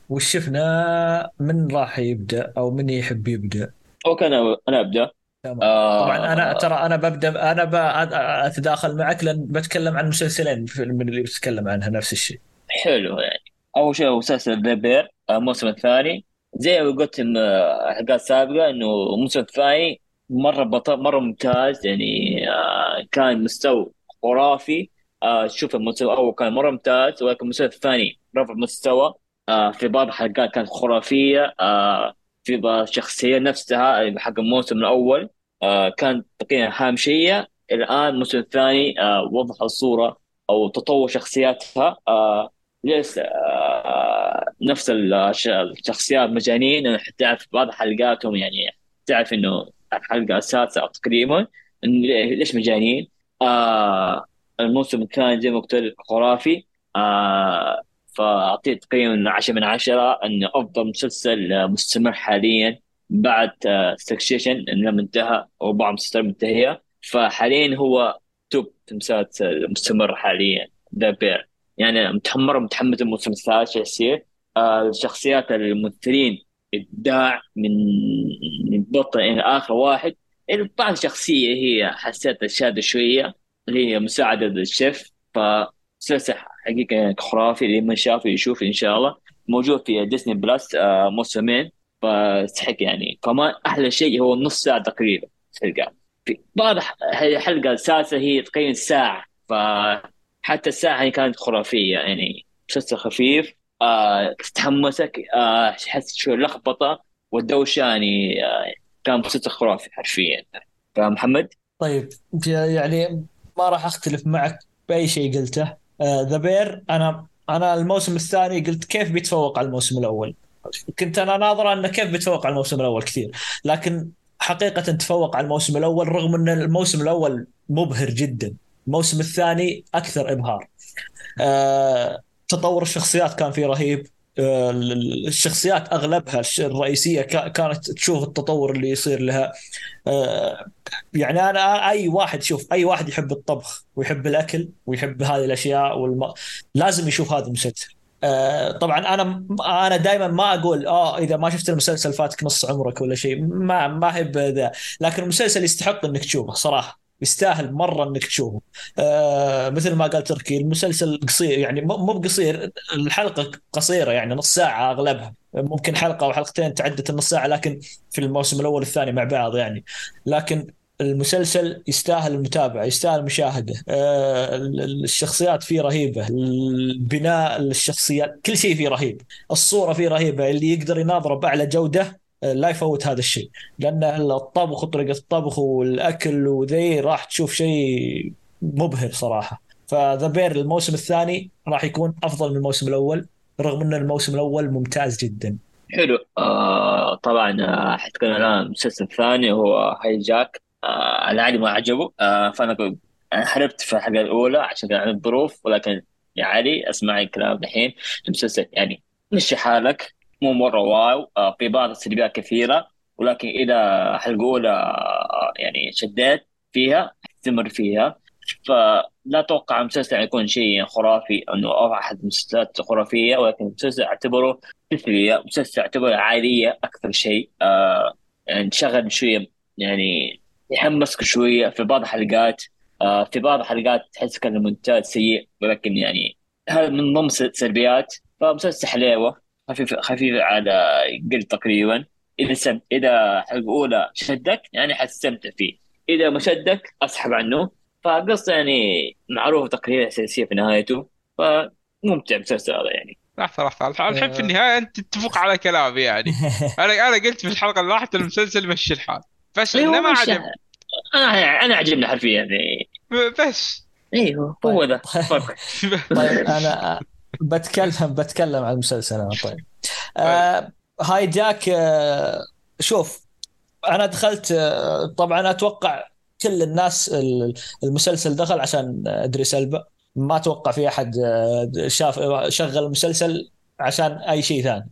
وش شفنا؟ من راح يبدأ أو من يحب يبدأ؟ okay أنا أنا أبدأ. تمام. آه طبعا أنا ترى أنا ببدأ أنا ب- أتداخل معك لأن بتكلم عن مسلسلين من اللي بتكلم عنها نفس الشيء. حلو. يعني أول شيء مسلسل The Bear الموسم الثاني. زي ما قلت م- حلقات سابقة إنه الموسم الثاني مرة بطل مرة ممتاز يعني آه كان مستوى خرافي. آه شوف الموسم الأول كان مرة ممتاز ولكن الموسم الثاني رفع مستوى. آه في بعض الحلقات كانت خرافية. آه في بعض الشخصيه نفسها حق الموسم الأول آه كانت تقريبا هامشية. الآن الموسم الثاني آه وضح الصورة أو تطور شخصياتها. آه ليس آه نفس الش- الشخصيات مجانين. أنا تعرف بعض حلقاتهم يعني تعرف إنه الحلقة السادسة تقريبا ليش مجانين؟ آه الموسم الثاني زي ما قلت لك خرافي. آه فأعطيه تقريبا 10 من 10 انه أفضل مسلسل مستمر حاليا بعد Succession لما انتهى أو بعض المسلسلات منتهيه فحاليا هو top مسلسل مستمر حاليا. The Bear يعني متحمر متحمس الموسم الثالث شو يصير. آه شخصيات الممثلين ابداع من من بطل إلى آخر واحد. يعني بعض شخصية هي حسيتها شاذه شوية. اللي هي مساعده للشيف فمسلسل حقيقة خرافي اللي ما شافه يشوف إن شاء الله. موجود في ديزني بلس آه موسمين. فيستحق يعني. كمان أحلى شيء هو نص ساعة تقريبا تلقاه في بعض الحلقة السادسة هي تقريبا ساعة. فحتى الساعة هي كانت خرافية يعني. مسلسل خفيف آه تتحمسك آه تحس شوي لخبطة والدوشه يعني آه كان مسلسل خرافي حرفيا. فمحمد؟ طيب يعني ما راح أختلف معك بأي شيء قلته. ذا بير أنا أنا الموسم الثاني قلت كيف بيتفوق على الموسم الأول. كنت أنا ناظرة أنه كيف بيتفوق على الموسم الأول كثير. لكن حقيقة تفوق على الموسم الأول رغم أن الموسم الأول مبهر جدا. الموسم الثاني أكثر إبهار. آه، تطور الشخصيات كان فيه رهيب. آه، الشخصيات أغلبها الرئيسية كا- كانت تشوف التطور اللي يصير لها. آه، يعني أنا أي واحد شوف أي واحد يحب الطبخ ويحب الأكل ويحب هذه الأشياء والم... لازم يشوف هذا المسلسل. آه، طبعا أنا أنا دائما ما أقول آه إذا ما شفت المسلسل فاتك نص عمرك ولا شيء ما ما هي بذا لكن المسلسل يستحق إنك تشوفه صراحة. يستاهل مرة إنك تشوفه. آه مثل ما قال تركي المسلسل قصير يعني مو بقصير الحلقة قصيرة يعني نص ساعة أغلبها. ممكن حلقة أو حلقتين تعدت النص ساعة لكن في الموسم الأول والثاني مع بعض يعني. لكن المسلسل يستاهل المتابعة يستاهل المشاهدة آه، الشخصيات فيه رهيبة البناء الشخصيات كل شيء فيه رهيب الصورة فيه رهيبة اللي يقدر يناظره بأعلى جودة آه، لا يفوت هذا الشيء. لأن الطبخ وطريقة الطبخ والأكل وذي راح تشوف شيء مبهر صراحة. فذا بير الموسم الثاني راح يكون أفضل من الموسم الأول رغم أن الموسم الأول ممتاز جدا. حلو. آه طبعا آه حتكون الآن المسلسل الثاني هو هاي جاك. آه العادي ما عجبه. آه فأنا حربت في الحلقة الأولى عشان كان عندي ظروف ولكن يا علي اسمعي الكلام الحين. المسلسل يعني مشي حالك. مو مرة واو آه في بعض السلبيات كثيرة ولكن إذا الاولى آه يعني شديت فيها استمر فيها. فلا أتوقع المسلسل يكون شيء خرافي إنه أو أحد المسلسلات خرافية ولكن المسلسل أعتبره تسلية مسلسل أعتبره عائلية أكثر شيء آه يعني تشغل شوية يعني يحمسك شوية في بعض الحلقات آه في بعض الحلقات تحس كان المونتاج سيء ولكن يعني هذا من ضمن سلبيات. فمسلسل حليوة. خفيف خفيف على قل تقريبا. إذا سم إذا حلقة أولى شدك يعني حتستمتع فيه. إذا ما شدك أسحب عنه. فقصة يعني معروفة تقريبا أساسية في نهايته. فممتع المسلسل هذا يعني. لحظة لحظة. الحين في النهاية أنت تتفق على كلامي يعني. أنا أنا قلت في الحلقة اللي راحت المسلسل مشي الحال. بس أيوة، إنه ما مش- عجب أنا أنا عجبني حرفيا يعني. بس. أيوه هو ذا. فرق طيب أنا بتكلم بتكلم عن المسلسل أنا طيب. آه هاي جاك آه شوف أنا دخلت آه طبعا أتوقع كل الناس ال- المسلسل دخل عشان إدريس ألبا. ما أتوقع في أحد آه، شاف شغل المسلسل عشان أي شيء ثاني.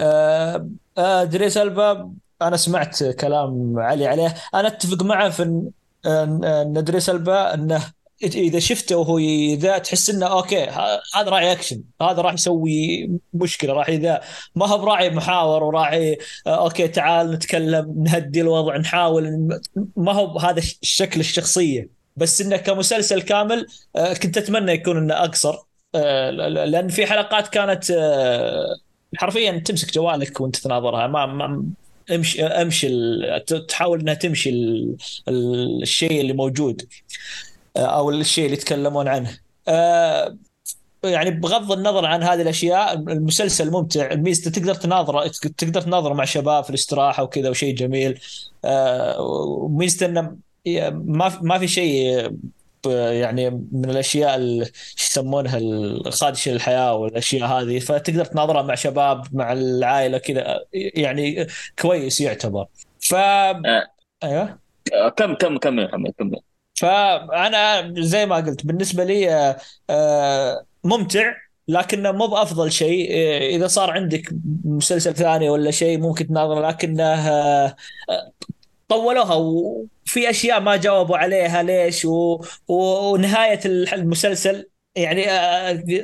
آه، آه، إدريس ألبا أنا سمعت كلام علي عليه. أنا أتفق معه في إن إدريس ألبا إنه إذا شفته وهو ذا تحس إنه okay هذا راعي أكشن هذا راح يسوي مشكلة راح ذا ما هو براعي محاور وراعي آه، okay تعال نتكلم نهدي الوضع نحاول ما هو هذا الش- الشكل الشخصية. بس إنه كمسلسل كامل آه، كنت أتمنى يكون إنه أقصر آه، لأن في حلقات كانت حرفيا تمسك جوالك وأنت تناظرها ما, ما امشي امشي تحاول إنها تمشي ال- ال- الشيء اللي موجود. أو الشيء اللي يتكلمون عنه. آه، يعني بغض النظر عن هذه الأشياء المسلسل ممتع. الميزة تقدر تناظره تقدر تناظره مع شباب في الاستراحة وكذا وشيء جميل. آه، وميزته إنه ما ما في شيء يعني من الأشياء اللي يسمونها الخادشه للحياه والأشياء هذه. فتقدر تناظرها مع شباب مع العائلة كذا. يعني كويس يعتبر. ف أيوه؟ آه، كم كم كمل محمد كمل. فأنا زي ما قلت بالنسبة لي آه، آه، ممتع لكنه مو بأفضل شيء. آه، إذا صار عندك مسلسل ثاني ولا شيء ممكن تناظره لكنه طولوها وفي أشياء ما جاوبوا عليها ليش و... ونهاية المسلسل يعني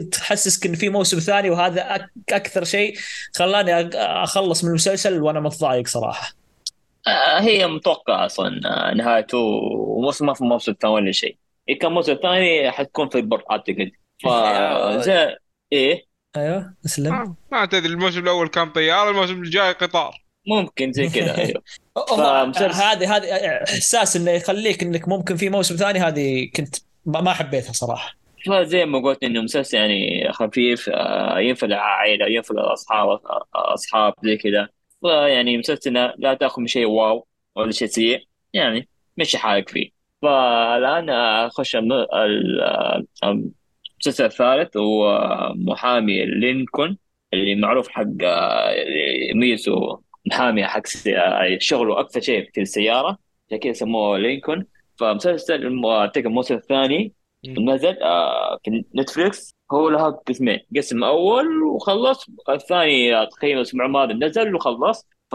تحسسك إن في موسم ثاني وهذا أكثر شيء خلاني أخلص من المسلسل وأنا متضايق صراحة. هي متوقعة أصلا آه، نهايته وموسم ما في موسم ثاني ولا شيء. إذا كان موسم ثاني حتكون في البر أعتقد فزي إيه؟ أيوه أسلم. ما ما تدري الموسم الأول كان طياره الموسم الجاي قطار. ممكن زي كذا أيوه. فمسلسل- هذه هذه إحساس إنه يخليك إنك ممكن في موسم ثاني هذه كنت ما ما حبيتها صراحة. فزي ما قلت إنه مسلسل يعني خفيف آه، ينفع للعائلة ينفع للأصحاب آه، أصحاب زي كذا. فيعني مسلسل لا تأخذ من شيء واو ولا شيء سيء يعني مشي حالك فيه. ال- آه، المسلسل الثالث هو محامي لينكولن اللي معروف حق آه، يميزه محامي حق آه، شغله أكثر شيء في السيارة عشان كذا سموه لينكولن. فمسلسل أعتقد الموسم الثاني نزل آه، في نتفليكس. هو لها قسمين. قسم أول وخلص الثاني تقريبا الأسبوع الماضي نزل وخلص. ف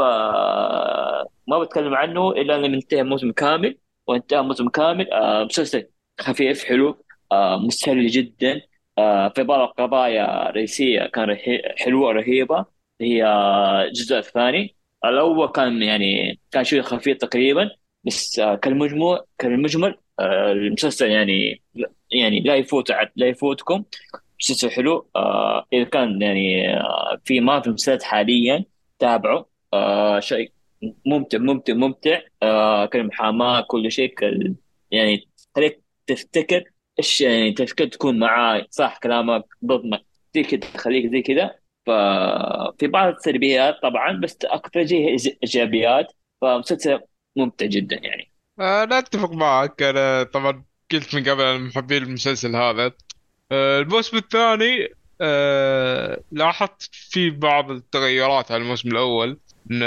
ما بتكلم عنه إلا لما ينتهي موسم كامل وانتهى موسم كامل. آه، مسلسل خفيف حلو. آه، مسلي جدا. آه، في بعض القضايا رئيسية كان حلوة رهيبة. هي الجزء الثاني. الأول كان يعني كان شوي خفيف تقريبا بس كالمجموع كالمجمل المسلسل يعني يعني لا يفوت لا يفوتكم. مسلسل حلو. آه إذا كان يعني آه في ما في مسلسلات حاليا تابعوا آه شيء ممتع ممتع ممتع. آه كالمحاماه كل شيء يعني خليك تفتكر إيش يعني تفكر تكون معاه صح كلامك ضد ما زي كذا خليك زي كذا. ففي بعض السلبيات طبعا بس أكثر شيء إيجابيات. فمسلسل ممتع جدا يعني. آه لا أتفق معك. أنا طبعا قلت من قبل أنا محبين المسلسل هذا. آه الموسم الثاني آه لاحظت في بعض التغيرات على الموسم الأول إن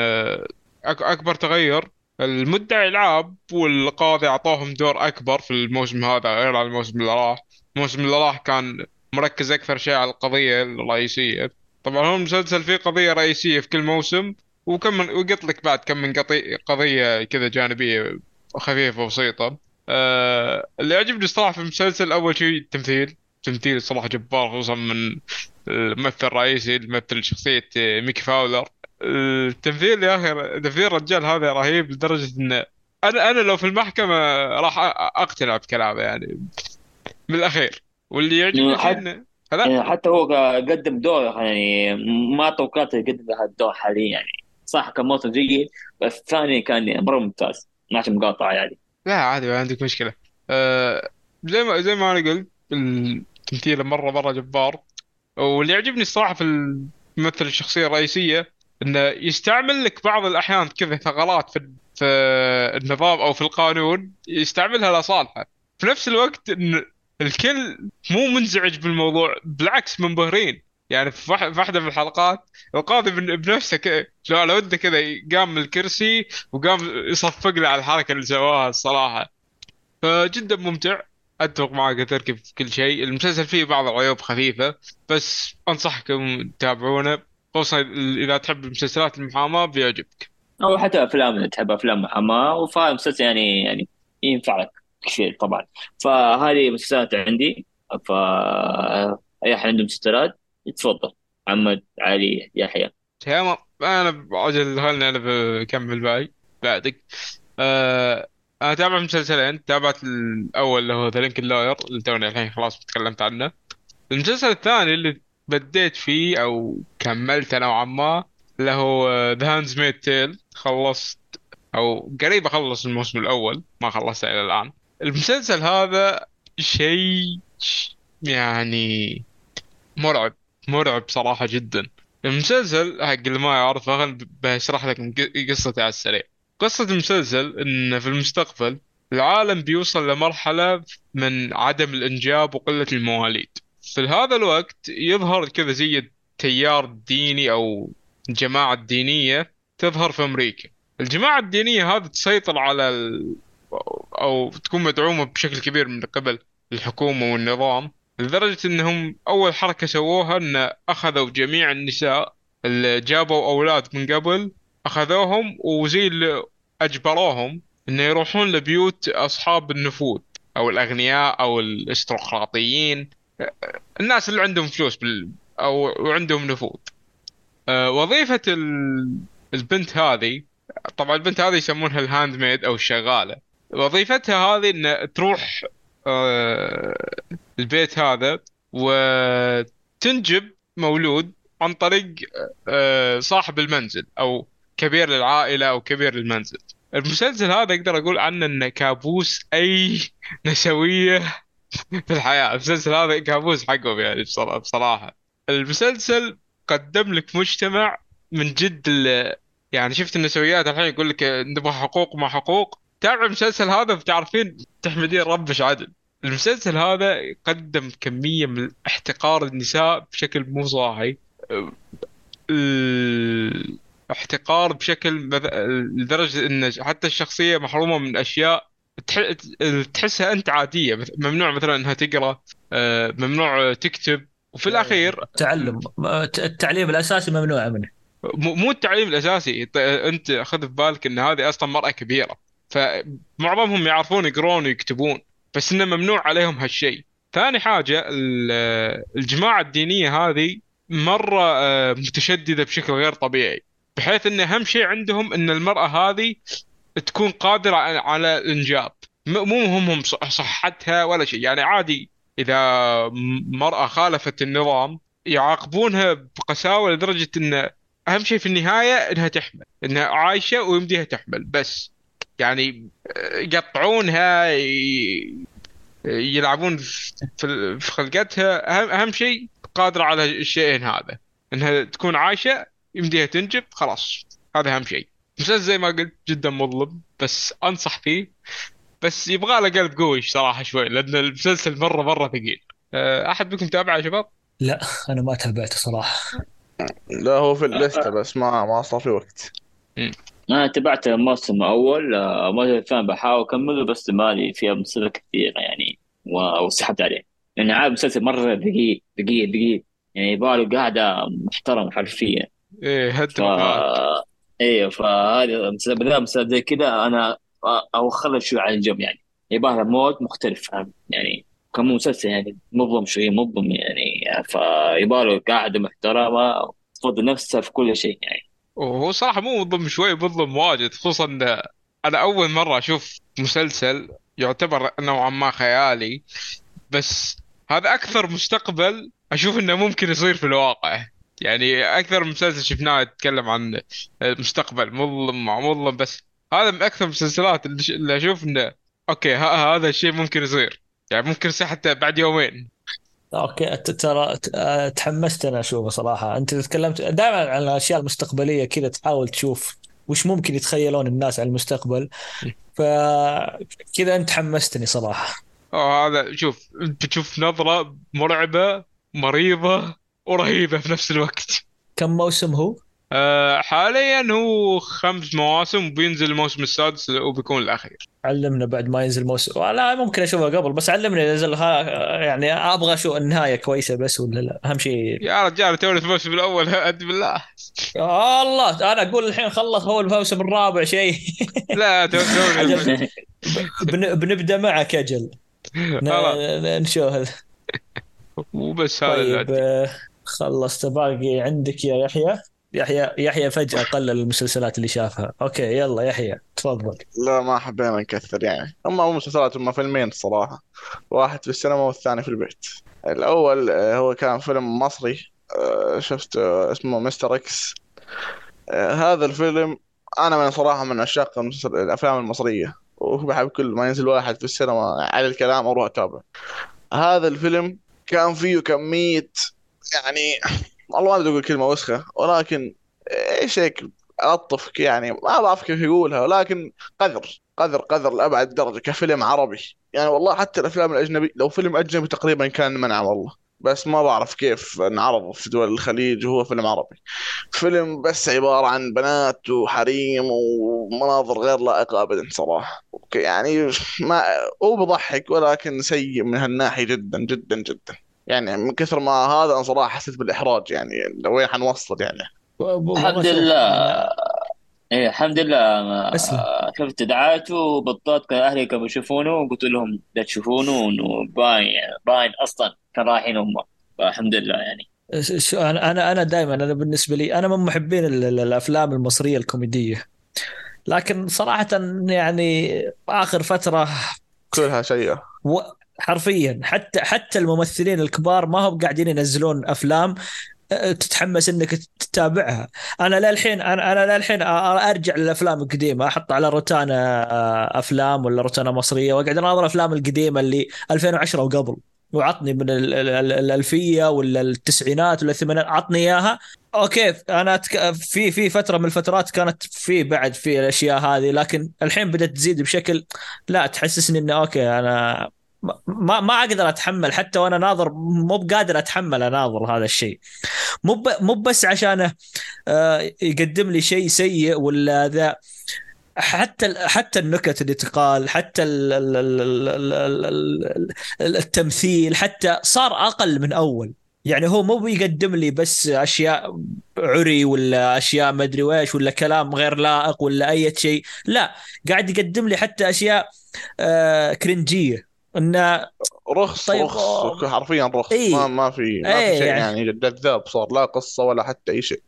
أك أكبر تغير المدعي العاب والقاضي اعطوهم دور أكبر في الموسم هذا غير عن الموسم اللي راح. الموسم اللي راح كان مركز أكثر شيء على القضية الرئيسية. طبعا هو المسلسل فيه قضية رئيسية في كل موسم وكم من وقط لك بعد كم من قضية كذا جانبية خفيفة بسيطة آه اللي عجبني الصراحة في المسلسل أول شيء التمثيل. تمثيل صراحة جبار خصوصا من الممثل الرئيسي اللي يمثل شخصية ميكي فاولر. التمثيل يا أخي تمثيل الرجال هذا رهيب لدرجة إنه أنا أنا لو في المحكمة راح أقتنع بكلامه يعني من الأخير. واللي يعجبني حد- إنه هذا يعني حتى هو قدم دور يعني ما توقعت يقدم هذا الدور حاليا يعني. صح كان موسم جيد بس الثاني كان مرة ممتاز. ما عشان مقاطعه يعني. لا عادي ما عندك مشكلة. أه زي ما زي ما أنا قلت التمثيل مرة مرة جبار. واللي يعجبني الصراحة في الممثل الشخصية الرئيسية إنه يستعمل لك بعض الأحيان كذا ثغرات في في النظام أو في القانون يستعملها لصالحه. في نفس الوقت إن الكل مو منزعج بالموضوع بالعكس منبهرين. يعني في واح- في واحدة من الحلقات القاضي بن- بنفسه كذا لو أنت كذا قام من الكرسي وقام يصفق له على الحركة اللي سواها الصراحة. فجدا ممتع. أتفق معك تركي في كل شيء. المسلسل فيه بعض العيوب خفيفة بس أنصحكم تتابعونه. خصوصا إذا تحب المسلسلات المحاماة بيعجبك. أو حتى أفلام تحب أفلام محاماة. فهذا المسلسل يعني يعني ينفع لك كثير طبعا. فهذه مسلسلات عندي. ف أي أحد عنده مسلسلات يتفضل محمد علي يحيى. تمام. أنا بعجل خلني أنا بكمل باقي بعدك. آه أنا تابع مسلسلين تابعت الأول اللي هو ذا لينكن لاير اللي توني الحين خلاص تكلمت عنه. المسلسل الثاني اللي بديت فيه أو كملته نوعا ما اللي هو The Handmaid's Tale خلصت أو قريب أخلص الموسم الأول ما خلصته إلى الآن. المسلسل هذا شيء يعني مرعب مرعب صراحة جدا. المسلسل حق اللي ما يعرفه بشرح لكم ق- قصته على السريع. قصة المسلسل إن في المستقبل العالم بيوصل لمرحلة من عدم الإنجاب وقلة المواليد. في هذا الوقت يظهر كذا زي التيار الديني أو الجماعة الدينية تظهر في أمريكا. الجماعة الدينية هذه تسيطر على ال... أو تكون مدعومة بشكل كبير من قبل الحكومة والنظام لدرجة إنهم أول حركة سووها إن أخذوا جميع النساء اللي جابوا أولاد من قبل أخذوهم وزي اللي أجبروهم إنه يروحون لبيوت أصحاب النفوذ أو الأغنياء أو الأرستقراطيين. الناس اللي عندهم فلوس بال... أو وعندهم نفوذ. وظيفة ال... البنت هذه طبعا البنت هذه يسمونها ال handmaid أو الشغالة. وظيفتها هذه ان تروح أه، البيت هذا وتنجب مولود عن طريق أه، صاحب المنزل أو كبير للعائلة أو كبير للمنزل. المسلسل هذا أقدر أقول عنه إنه كابوس أي نسوية في الحياة. المسلسل هذا كابوس حقهم يعني بصرا- بصراحة. المسلسل قدم لك مجتمع من جد يعني شفت النسويات الحين يقول لك نبغى حقوق ما حقوق. تابع المسلسل هذا بتعرفين تحمدين ربش عدل المسلسل هذا قدم كمية من احتقار النساء بشكل مو صاحي الاحتقار بشكل لدرجة إن حتى الشخصية محرومة من أشياء تح- تحسها أنت عادية. مث- ممنوع مثلا إنها تقرأ آه، ممنوع تكتب وفي الأخير التعلم. التعليم الأساسي ممنوع منه. مو مو التعليم الأساسي. أنت خذ في بالك إن هذه أصلا مرأة كبيرة. فمعظمهم يعرفون يقرون ويكتبون بس إنه ممنوع عليهم هالشيء. ثاني حاجة ال- الجماعة الدينية هذه مرة آه، متشددة بشكل غير طبيعي. بحيث إن أهم شيء عندهم إن المرأة هذه تكون قادرة على- الإنجاب. مو مهمهم صحتها ولا شيء. يعني عادي إذا م- مرأة خالفت النظام يعاقبونها بقساوة لدرجة إن أهم شيء في النهاية إنها تحمل. إنها عايشة ويمديها تحمل. بس يعني آه، يقطعونها يلعبون في في خلقتها. اهم أهم شيء قادرة على الشيئين هذا. إنها تكون عايشة يمديها تنجب خلاص. هذا أهم شيء. مسلسل زي ما قلت جدا مظلم بس أنصح فيه. بس يبغى له قلب قوي صراحة شوي لأن المسلسل مرة مرة ثقيل. آه، أحد منكم تابعه يا شباب؟ لا أنا ما تابعته صراحة. لا هو في الليستة بس ما ما صار في وقت. أنا تبعت الموسم الأول آه، الموسم الثاني بحاول أكمله بس مالي فيها مسلسل كثيرة يعني وسحبت عليه. لأن عاد مسلسل مرة دقيق دقيق دقيق يعني يبغى قاعدة محترمة حرفيا. إيه ف هد أيوه فهذا مسلسل بدل مسلسل زي كذا أنا اوخر شوي عن الجو يعني. يبغى له مود مختلف فاهم؟ يعني كم مسلسل يعني مظلم شوي مظلم يعني. فيبغى له قاعدة محترمة تفضل نفسها في كل شيء يعني. وهو صراحة مو مظلم شوي مظلم واجد. خصوصا إن أنا أول مرة أشوف مسلسل يعتبر نوعا ما خيالي بس هذا أكثر مستقبل أشوف إنه ممكن يصير في الواقع. يعني أكثر مسلسل شفناه يتكلم عن المستقبل مظلم مع مظلم بس هذا من أكثر المسلسلات اللي أشوف إنه okay هذا الشيء ممكن يصير. يعني ممكن يصير حتى بعد يومين. okay ترى تحمست أنا أشوفه صراحة. أنت تكلمت دائما عن الأشياء المستقبلية كذا تحاول تشوف وش ممكن يتخيلون الناس عن المستقبل. فكذا أنت حمستني صراحة. هذا شوف أنت بتشوف نظرة مرعبة مريضة ورهيبة في نفس الوقت. كم موسم هو؟ آه حاليا هو خمس مواسم وبينزل الموسم السادس وبيكون الأخير. علمنا بعد ما ينزل موسم. لا ممكن أشوفه قبل بس علمني إذا نزل ها- يعني أبغى أشوف النهاية كويسة بس ولا لا. أهم شيء يا رجال توني في الموسم الأول اد بالله. الله أنا أقول الحين خلص هو الموسم الرابع شيء. لا تو- توني بنبدأ معك أجل. نشوف. وبس هذا طيب خلصت. باقي عندك يا يحيى؟ يحيى يحيى فجأة قلل المسلسلات اللي شافها. okay يلا يحيى تفضل. لا ما حبينا نكثر يعني. هم مسلسلات هم فيلمين الصراحة واحد في السينما والثاني في البيت. الأول آه، هو كان فيلم مصري. آه، شفت آه، اسمه مستر إكس. هذا الفيلم أنا من صراحة من عشاق الأفلام المصرية. وبحب كل ما ينزل واحد في السينما على الكلام أروح أتابع. هذا الفيلم كان فيه كمية يعني والله ما بدي أقول كلمة وسخة ولكن إيش هيك ألطف يعني؟ ما بعرف كيف يقولها ولكن قذر قذر قذر لأبعد درجة كفيلم عربي. يعني والله حتى الأفلام الأجنبي لو فيلم أجنبي تقريبا كان منع والله بس ما بعرف كيف انعرض في دول الخليج وهو فيلم عربي. فيلم بس عبارة عن بنات وحريم ومناظر غير لائقة أبدا صراحة. يعني ما هو بضحك ولكن سيء من هالناحية جدا جدا جدا. يعني من كثر ما هذا أنا صراحة حسيت بالإحراج يعني وين حنوصل يعني؟ الحمد لله. إيه الحمد لله. ما. شفت دعايته بالضبط كان أهلي كانوا يشوفونه وقلت لهم لا تشوفونه إنه باين باين أصلا كان رايحين هم. فالحمد لله يعني. شو أنا أنا أنا دائما أنا بالنسبة لي أنا من محبين ال- ال- الأفلام المصرية الكوميدية. لكن صراحة يعني آخر فترة كلها سيئة و- حرفيا حتى حتى الممثلين الكبار ما هم قاعدين ينزلون أفلام أه، تتحمس إنك تتابعها أنا للحين أنا أنا للحين أ- أرجع للأفلام القديمة أحط على روتانا أفلام ولا روتانا مصرية وأقعد أناظر الافلام القديمة اللي 2010 وقبل وعطني من ال- ال- ال- الألفية ولا التسعينات ولا الثمانينات عطني إياها أوكي أنا. في في فترة من الفترات كانت في بعد في الأشياء هذه لكن الحين بدأت تزيد بشكل لا تحسسني إنه أوكي أنا ما ما أقدر أتحمل حتى وأنا ناظر مو بقادر أتحمل أناظر هذا الشيء. مو مو بس عشانه آه، يقدم لي شيء سيء ولا ذا. حتى حتى النكت اللي تقال حتى ال ال ال ال ال ال التمثيل حتى صار أقل من أول. يعني هو مو بيقدم لي بس أشياء عري ولا أشياء ما أدري ويش ولا كلام غير لائق ولا أي شيء. لا قاعد يقدم لي حتى أشياء آه كرنجية. انه رخص طيب، رخص آه، حرفيا رخص. إيه. ما ما في ما إيه، في شيء يعني- يعني جذاب صار لا قصة ولا حتى أي شيء.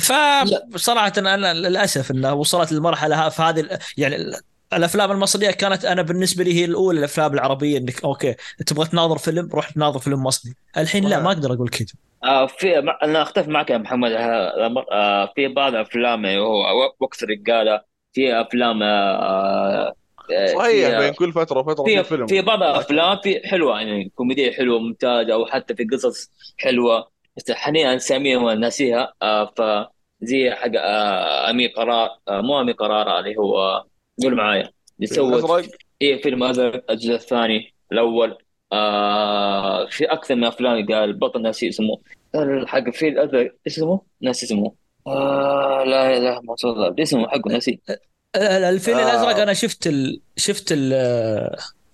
فصراحه أنا للأسف انه وصلت للمرحلة ها- في هذه ال- يعني ال- الأفلام المصرية كانت أنا بالنسبة لي هي الأولى الأفلام العربية إنك أوكي تبغى تناظر فيلم روح تناظر فيلم مصري. الحين لا ما أقدر أقول كذا. آه في أنا أختلف معك يا محمد. الأمر. آه في بعض هو وقت الرجاله في أفلام آه آه، صحيح في- بين كل فترة وفترة في في فيلم. في بعض الأفلام في حلوة يعني كوميديه حلوة ممتازه أو حتى في قصص حلوة. بس حاليا اساميها ناسيها فزي حق آه أمير قرار آه مو أمير قرار اللي هو قول معايا اللي سوى إيه فيلم أزرق الجزء الثاني الأول. آه في أكثر من أفلام قال البطل ناسي اسمه. حق في الازرق اسمه؟ ناسي اسمه. آه لا لا ما اسمه حقه ناسي. الفيل آه. الأزرق أنا شفت ال... شفت ال...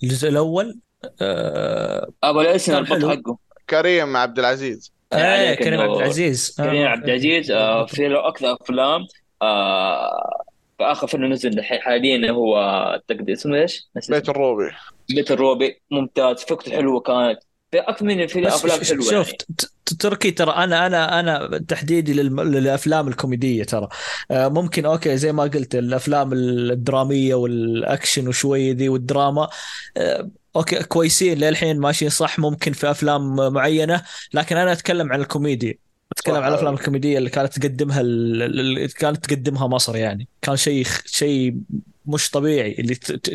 الجزء الأول آه... أبو الاسم حلو. حقه كريم عبد العزيز آه عليك كريم عبد العزيز كريم آه. عبد العزيز آه في له أكثر أفلام آه في آخر فيلم نزل حاليا هو تقدر اسمه إيش؟ بيت. الروبي بيت الروبي ممتاز فكرته حلوة كانت في أكثر من في بس أفلام حلوة شوف يعني. تركي ترى أنا أنا أنا تحديدي للأفلام الكوميدية ترى آه، ممكن أوكي زي ما قلت الأفلام الدرامية والأكشن وشوي ذي والدراما آه، أوكي كويسين للحين ماشيين صح ممكن في أفلام معينة لكن أنا أتكلم عن الكوميديا أتكلم. عن الأفلام الكوميدية اللي كانت تقدمها ال- ال- اللي كانت تقدمها مصر يعني كان شيء شيء مش طبيعي اللي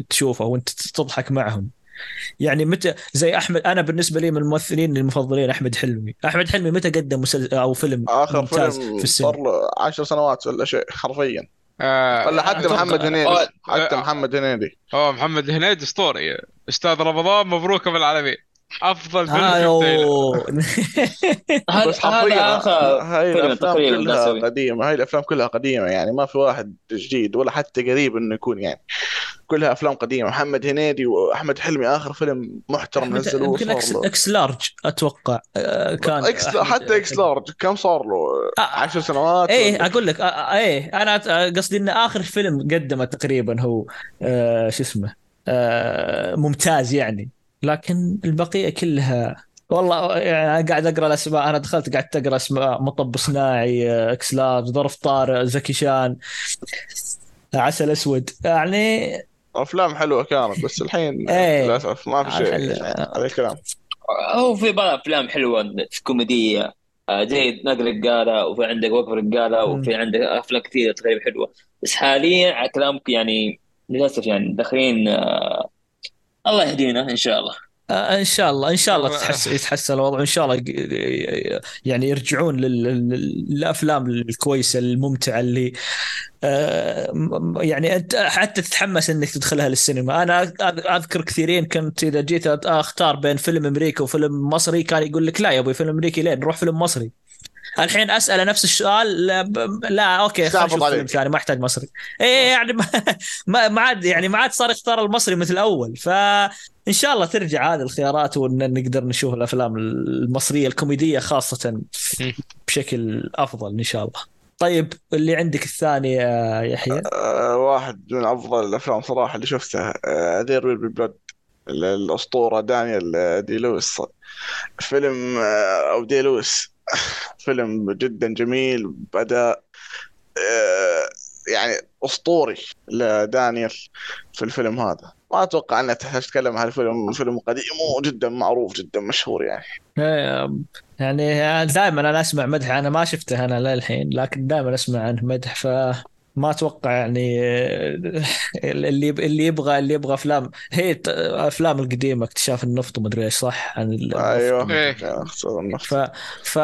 تشوفه وأنت تضحك معهم يعني متى زي أحمد أنا بالنسبة لي من الممثلين المفضلين أحمد حلمي. أحمد حلمي متى قدم مسلسل أو فيلم آخر ممتاز فيلم في السينما؟ صار له 10 سنوات ولا شيء حرفيا. آه ولا حتى محمد هنيدي. آه، حتى آه. محمد هنيدي. هو محمد الهنيدي أسطوري. أستاذ رمضان مبروك أبو العالمين. أفضل فيلم آه،. هذا بس حرفيا هذا آخر هاي فيلم الأفلام كلها. قديمة هاي الأفلام كلها قديمة يعني ما في واحد جديد ولا حتى قريب إنه يكون يعني. كلها أفلام قديمة. محمد هنيدي وأحمد حلمي آخر فيلم محترم نزلوه يمكن إكس, له. إكس لارج أتوقع آه، كان إكس أحمد- حتى إكس لارج كم صار له؟ آه، 10 سنوات إيه أقول لك آه، إيه أنا قصدي إن آخر فيلم قدمه تقريبا هو آه شو اسمه آه ممتاز يعني. لكن البقية كلها والله يعني قاعد أقرأ الأسماء أنا دخلت قعدت أقرأ أسماء مطب صناعي إكس لارج ظرف طارق زكي شان عسل أسود. يعني أفلام حلوة كانت بس الحين إيه. للأسف ما في شيء. هذا الكلام. هو في بعض أفلام حلوة كوميدية. آه، زي نقل رجاله وفي عندك وقف رجاله وفي عندك أفلام كثيرة تقريبا حلوة. بس حاليا على كلامك يعني للأسف يعني داخلين آه، الله يهدينا إن شاء الله. إن شاء الله إن شاء الله والله. تحس يتحسن الوضع وإن شاء الله يعني يرجعون لل- لل- للأفلام الكويسة الممتعة اللي آه، يعني أنت حتى تتحمس إنك تدخلها للسينما أنا أذكر كثيرين كنت إذا جيت أختار بين فيلم أمريكي وفيلم مصري كان يقول لك لا يا أبوي فيلم أمريكي ليه نروح فيلم مصري الحين اساله نفس السؤال لا, ب- لا أوكي خلينا فيلم. ثاني ما أحتاج مصري. إيه يعني ما عاد يعني ما عاد صار يختار المصري مثل أول. فان شاء الله ترجع هذه الخيارات وان نقدر نشوف الأفلام المصرية الكوميدية خاصة بشكل أفضل إن شاء الله. طيب اللي عندك الثاني يا يحيى؟ آه، واحد من أفضل الأفلام صراحة اللي شفتها There Will Be Blood الأسطورة دانيال آه، دي لويس. فيلم آه، أو دي لويس. فيلم جدا جميل بأداء آه، يعني أسطوري لدانيال في الفيلم هذا. ما أتوقع انك تحتاج تتكلم عن الفيلم فيلم قديم وجدا معروف جدا مشهور يعني. يعني دائما أنا أسمع مدح أنا ما شفته أنا للحين لكن دائما أسمع عنه مدح فما أتوقع يعني اللي اللي يبغى اللي يبغى أفلام. هي أفلام القديمة اكتشاف النفط ومدري إيش صح؟ عن أيوه. إيه. النفط. ف ف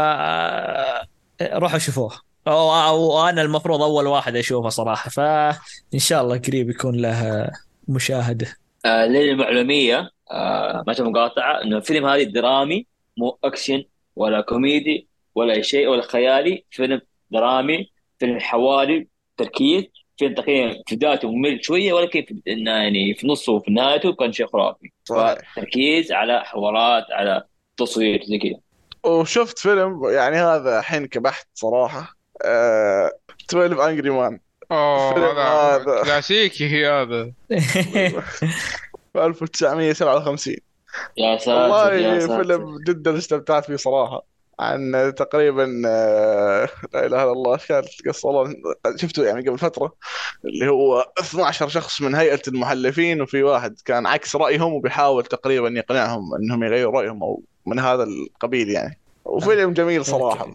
روحوا شوفوه. أو, أو أنا المفروض أول واحد أشوفه صراحة. فان شاء الله قريب يكون له مشاهدة. آه للمعلوميه آه ما تبغى مقاطعة إنه الفيلم هذا درامي مو أكشن ولا كوميدي ولا شيء ولا خيالي. فيلم درامي فيلم حواري تركيز فيلم تقريبا في بدايته ممل شوية ولكن في إنه يعني في نصه وفي نهايته كان شيء خرافي. تركيز على حوارات على تصوير زي كذا. وشفت فيلم يعني هذا حنكة بحت صراحة. آه 12 انجري مان أوه هذا هذا. كلاسيكي هذا. في 1957 يا ساتر يا والله ساتر. فيلم جدا استمتعت فيه صراحة. عن تقريبا آه، لا إله إلا الله كانت القصة والله شفته يعني قبل فترة اللي هو 12 شخص من هيئة المحلفين وفي واحد كان عكس رأيهم وبيحاول تقريبا يقنعهم إنهم يغيروا رأيهم أو من هذا القبيل يعني. وفيلم جميل صراحة.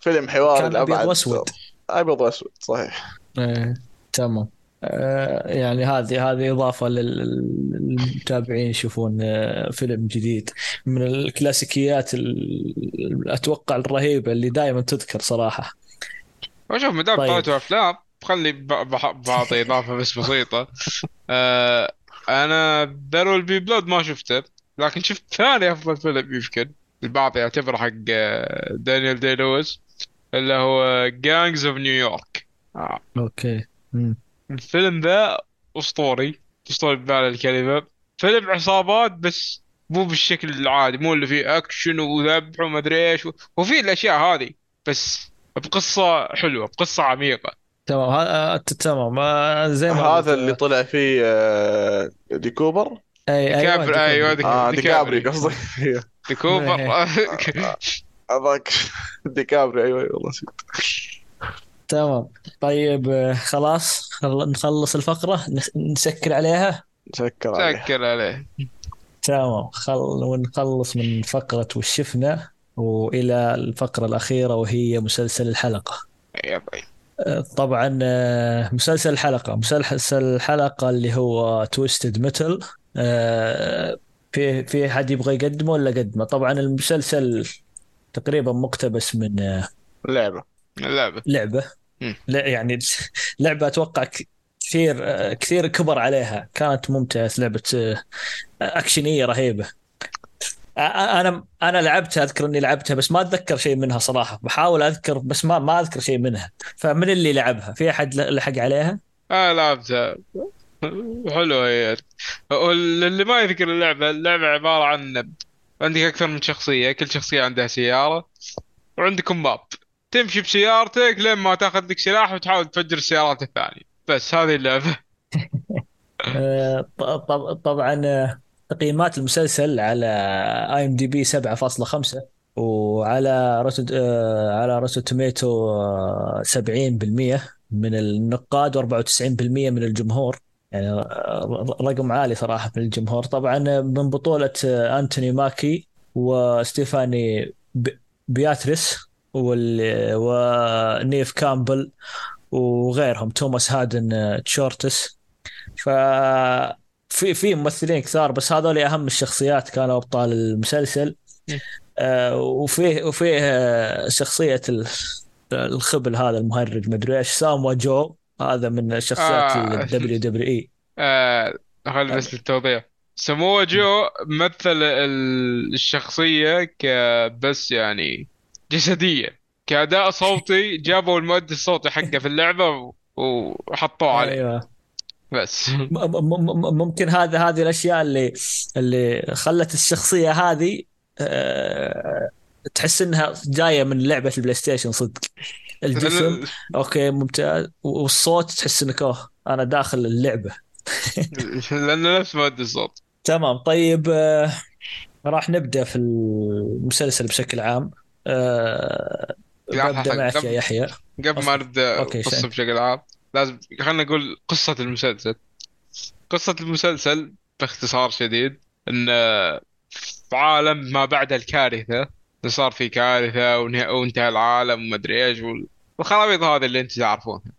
فيلم حواري كان أبيض وأسود. أبيض وأسود صحيح. إيه، تمام. يعني هذه هذه إضافة لل- للمتابعين يشوفون آه، فيلم جديد من الكلاسيكيات ال- أتوقع الرهيبة اللي دائما تذكر صراحة وشوف ما دام طيب. طلعتوا أفلام خلي بعطي إضافة بس بسيطة آه أنا ذير بي بلود ما شفته لكن شفت ثاني أفضل فيلم يمكن البعض يعتبره حق آه، دانيال دي لويس اللي هو Gangs of New York آه. أوكي مم. الفيلم ذا اسطوري اسطوري بمعنى الكلمة فيلم عصابات بس مو بالشكل العادي مو اللي فيه اكشن وذبح وما ادري إيش وفي الاشياء هذه بس بقصه حلوة بقصه عميقه تمام ها- آه، تمام آه، زي ما هذا اللي طلع فيه آه، دي كوبر اي ديكابريو أيوه ديكابريو. آه قصدي ديكوبر هذاك ديكابريو أيوه والله نسيت تمام. طيب خلاص خل... نخلص الفقرة نس- نسكر عليها. سكر عليه سكر عليه تمام. خل... ونخلص من فقرة وش شفنا وإلى الفقرة الأخيرة وهي مسلسل الحلقة. يا طيب طبعا مسلسل الحلقة. مسلسل الحلقة اللي هو تويستد ميتل في في حد يبغى يقدمه ولا قدمه؟ طبعا المسلسل تقريبا مقتبس من لعبة. مم. لا يعني لعبة أتوقع كثير كثير كبر عليها. كانت ممتعة لعبة آه، أكشنية رهيبة. أنا أنا لعبتها أذكر إني لعبتها بس ما أتذكر شيء منها صراحة. بحاول أذكر بس ما ما أذكر شيء منها. فمن اللي لعبها؟ في أحد لحق عليها؟ آه لعبتها حلوة هي. واللي ما يذكر اللعبة اللعبة عبارة عن عندك أكثر من شخصية كل شخصية عندها سيارة وعندكم map. تمشي بسيارتك لين ما تاخذ لك سلاح وتحاول تفجر السيارات الثانية. بس هذه اللعبة. آه، طبعا آه، تقييمات المسلسل على IMDb 7.5 وعلى Rotten آه، على Rotten Tomatoes آه، 70% من النقاد و94% من الجمهور. يعني رقم عالي صراحة من الجمهور. طبعا من بطولة آه، أنتوني ماكي وستيفاني بياتريس وال- ونيف كامبل وغيرهم توماس هادن آه، تشيرش. ف في في ممثلين كثار بس هذول أهم الشخصيات كانوا أبطال المسلسل. آه وفيه وفيه آه، شخصية ال- الخبل هذا المهرج مدري إيش سموا جو. هذا من الشخصيات آه. ال WWE. خل بس للتوضيح. سمو جو مثل ال- الشخصية كبس يعني جسدية. كأداء صوتي جابوا المؤدي الصوتي حقه في اللعبة وحطوه عليه. أيوه. بس. ممكن هذا هذه الأشياء اللي اللي خلت الشخصية هذه آه، تحس إنها جاية من لعبة ال PlayStation صدق. الجسم أوكي ممتاز. والصوت تحس إنك أوه أنا داخل اللعبة. لأنه نفس مؤدي الصوت. تمام. طيب آه، راح نبدأ في المسلسل بشكل عام. آه، ببدأ معك قبل- يا يحيى. قبل ما نبدا القصة. بشكل عام. لازم خلينا نقول قصة المسلسل. قصة المسلسل باختصار شديد إن في عالم ما بعد الكارثة صار في كارثة وانتهى العالم وما أدري إيش وال- والخرابيط هذه اللي أنت تعرفونها.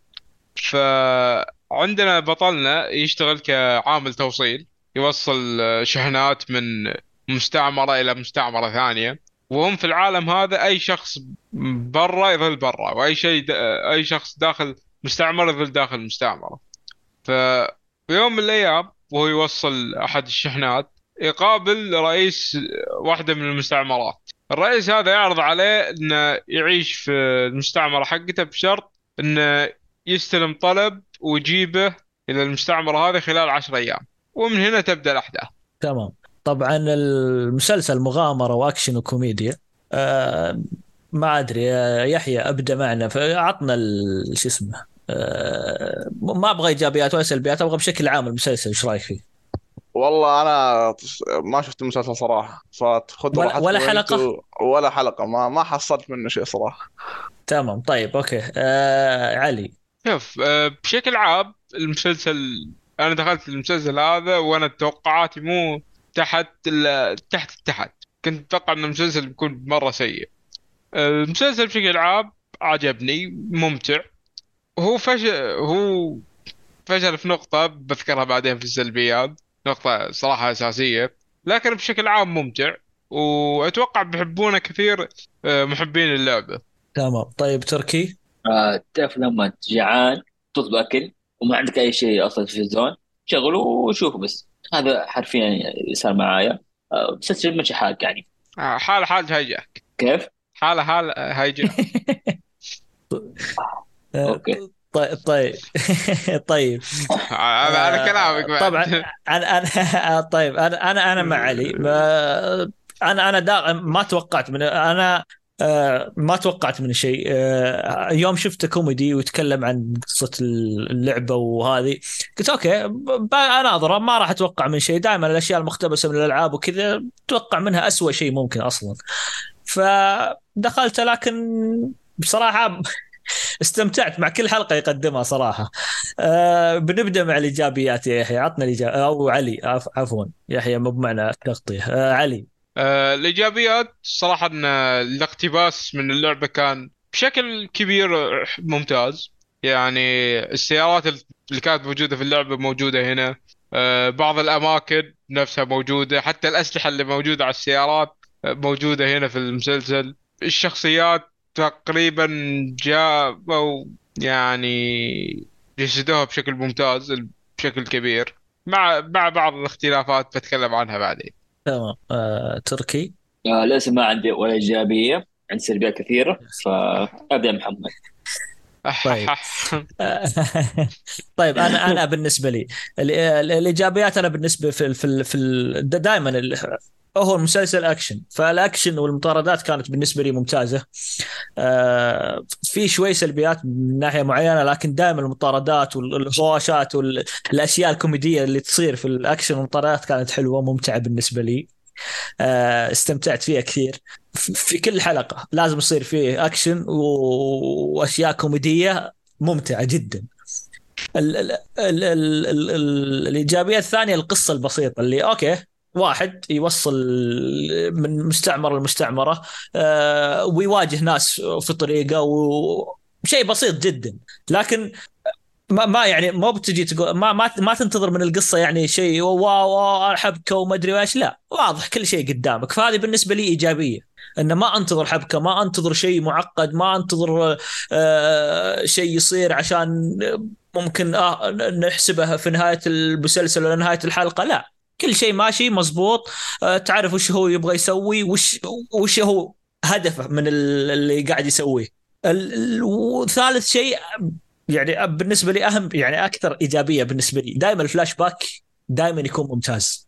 فعندنا بطلنا يشتغل كعامل توصيل يوصل شحنات من مستعمرة إلى مستعمرة ثانية. وهم في العالم هذا أي شخص برا يظل برا وأي شيء أي شخص داخل مستعمرة يظل داخل المستعمرة. ففي يوم من الأيام وهو يوصل أحد الشحنات يقابل رئيس واحدة من المستعمرات. الرئيس هذا يعرض عليه إنه يعيش في المستعمرة حقته بشرط إنه يستلم طلب ويجيبه إلى المستعمرة هذه خلال عشر أيام. ومن هنا تبدأ الأحداث. تمام. طبعا المسلسل مغامرة وأكشن وكوميديا. آه، ما أدري آه، يحيى أبدأ معنا. فعطنا ال- شو اسمه آه، ما أبغى إيجابيات ولا سلبيات أبغى بشكل عام المسلسل إيش رأيك فيه؟ والله أنا ما شفت المسلسل صراحة فخذ ولا- ولا حلقة؟ انتوا- ولا حلقة ما ما حصلت منه شيء صراحة. تمام طيب أوكي. آه علي. شوف آه، بشكل عام المسلسل أنا دخلت المسلسل هذا وأنا توقعاتي مو تحت ال- تحت التحت. كنت أتوقع إن المسلسل بيكون مرة سيء. المسلسل بشكل عام عجبني ممتع. هو فشل هو فشل في نقطة بذكرها بعدين في السلبيات نقطة صراحة أساسية. لكن بشكل عام ممتع وأتوقع بيحبونه كثير آه، محبين اللعبة. تمام. طيب تركي؟ آه، تعرف لما جعان تطلب أكل وما عندك أي شيء أصلا في التلفزيون شغله وشوفه بس. هذا حرفيا صار معايا. آه، مسلسل ماشي حالك يعني. آه، حال حال هايجاك كيف؟ حالة حال هايجاك آه، okay. طيب طيب. طيب. على على كلامك. طبعا أنا أنا طيب أنا أنا أنا مع علي. أنا أنا ما توقعت من أنا آه، ما توقعت من شيء. آه، يوم شفته كوميدي ويتكلم عن قصة اللعبة وهذه قلت أوكي أناظره ما راح أتوقع من شيء. دائما الأشياء المقتبسة من الألعاب وكذا أتوقع منها أسوأ شيء ممكن أصلا. فدخلت لكن بصراحة استمتعت مع كل حلقة يقدمها صراحة. آه بنبدأ مع الإيجابيات يا يحيى. عطنا الإيجابيات أو علي عف- عفوا. يحيى مو بمعنى تغطية. آه علي. آه، الإيجابيات صراحة أن الاقتباس من اللعبة كان بشكل كبير ممتاز. يعني السيارات اللي كانت موجودة في اللعبة موجودة هنا. آه، بعض الأماكن نفسها موجودة. حتى الأسلحة اللي موجودة على السيارات آه، موجودة هنا في المسلسل. الشخصيات تقريبا جابوا يعني جسدوها بشكل ممتاز بشكل كبير. مع مع بعض الاختلافات بتكلم عنها بعدين. تمام. آه، تركي. آه للأسف ما عندي ولا إيجابية. عندي سلبيات كثيرة فابدا محمد. طيب. طيب أنا أنا بالنسبة لي ال- ال- الإيجابيات أنا بالنسبة في في في دائما هو المسلسل اكشن فالاكشن والمطاردات كانت بالنسبة لي ممتازة. آه في شوي سلبيات من ناحية معينة لكن دائما المطاردات والهواشات والاشياء الكوميدية اللي تصير في الاكشن والمطاردات كانت حلوة ممتعة بالنسبة لي. آه استمتعت فيها كثير. في كل حلقة لازم يصير فيه اكشن وأشياء كوميدية ممتعة جدا. ال ال ال ال ال الثانية القصة البسيطة اللي okay واحد يوصل من مستعمره لمستعمرة آه ويواجه ناس في طريقه وشيء بسيط جدا. لكن ما ما يعني مو بتجي تقول ما ما ما تنتظر من القصة يعني شيء wow حبكه وما أدري إيش لا. واضح كل شيء قدامك. فهذه بالنسبة لي إيجابية. إن ما أنتظر حبكه ما أنتظر شيء معقد ما أنتظر آه شيء يصير عشان ممكن آه نحسبه في نهاية المسلسل ولا نهاية الحلقة لا. كل شيء ماشي مزبوط آه تعرف وش هو يبغى يسوي وش وش هو هدفه من اللي قاعد يسويه. وثالث شيء يعني بالنسبة لي أهم يعني أكثر إيجابية بالنسبة لي. دائما الفلاش باك دائما يكون ممتاز.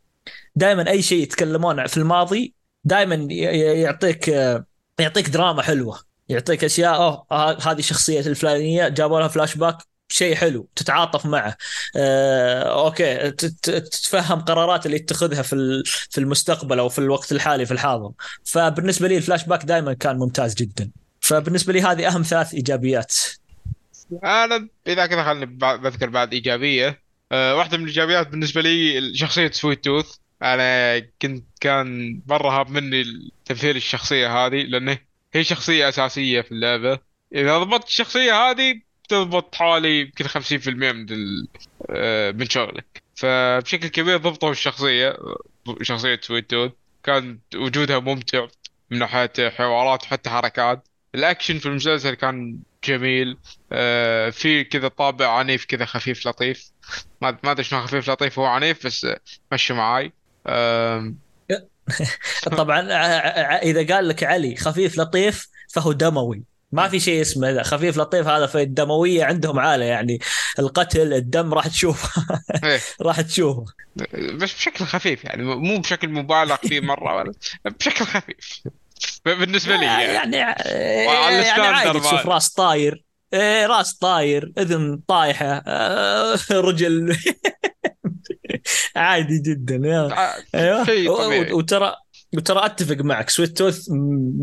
دائما أي شيء يتكلمون في الماضي دائما يعطيك يعطيك دراما حلوة. يعطيك أشياء أوه هذه الشخصيه الفلانية جابوا لها فلاش باك. شيء حلو تتعاطف معه. آه، okay تتفهم قرارات اللي يتخذها في في المستقبل أو في الوقت الحالي في الحاضر. فبالنسبة لي الفلاش باك دائما كان ممتاز جدا. فبالنسبة لي هذه أهم ثلاث إيجابيات. أنا إذا كذا خليني بذكر بعد إيجابية. أه واحدة من الإيجابيات بالنسبة لي شخصية Sweet Tooth أنا كنت كان مرة هامني تمثيل الشخصية هذه لأنه هي شخصية أساسية في اللعبة. إذا ضبطت الشخصية هذه تضبط حوالي يمكن 50% من أه من شغلك. فبشكل كبير ضبطوا الشخصية شخصية Sweet Tooth كان وجودها ممتع من ناحية حوارات وحتى حركات. الأكشن في المسلسل كان جميل. آه في كذا طابع عنيف كذا خفيف لطيف. ما ما أدري شلون خفيف لطيف هو عنيف بس مشي معاي. آه طبعا إذا قال لك علي خفيف لطيف فهو دموي. ما في شيء اسمه خفيف لطيف هذا في الدموية عندهم عاليه يعني. القتل الدم راح تشوفه إيه. راح تشوفه بس بشكل خفيف يعني مو بشكل مبالغ فيه مرة ولا بشكل خفيف. بالنسبة لي يعني. يعني, يعني عادي تشوف راس طاير. إيه راس طاير إذن طايحة. آه رجل. عادي جدا يا. أيوه. وترى وترى اتفق معك سويت توث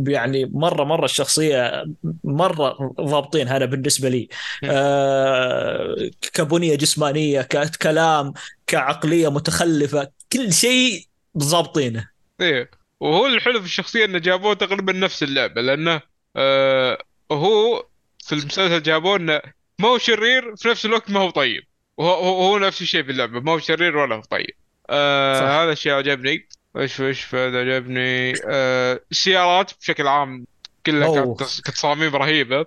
يعني مرة مرة الشخصية مرة ضابطين هذا بالنسبة لي. آه كبنية جسمانية ككلام كعقلية متخلفة كل شيء ضابطينه. إيه. وهو الحلو في الشخصية إنه جابوه تقريبا نفس اللعبة لأنه آه هو في المسلسل جابوه إنه ما هو شرير في نفس الوقت ما هو طيب. وهو هو نفس الشيء في اللعبة ما هو شرير ولا هو طيب. آه هذا الشيء عجبني. إيش إيش بعد عجبني آه السيارات بشكل عام كلها كانت تصاميم رهيبة.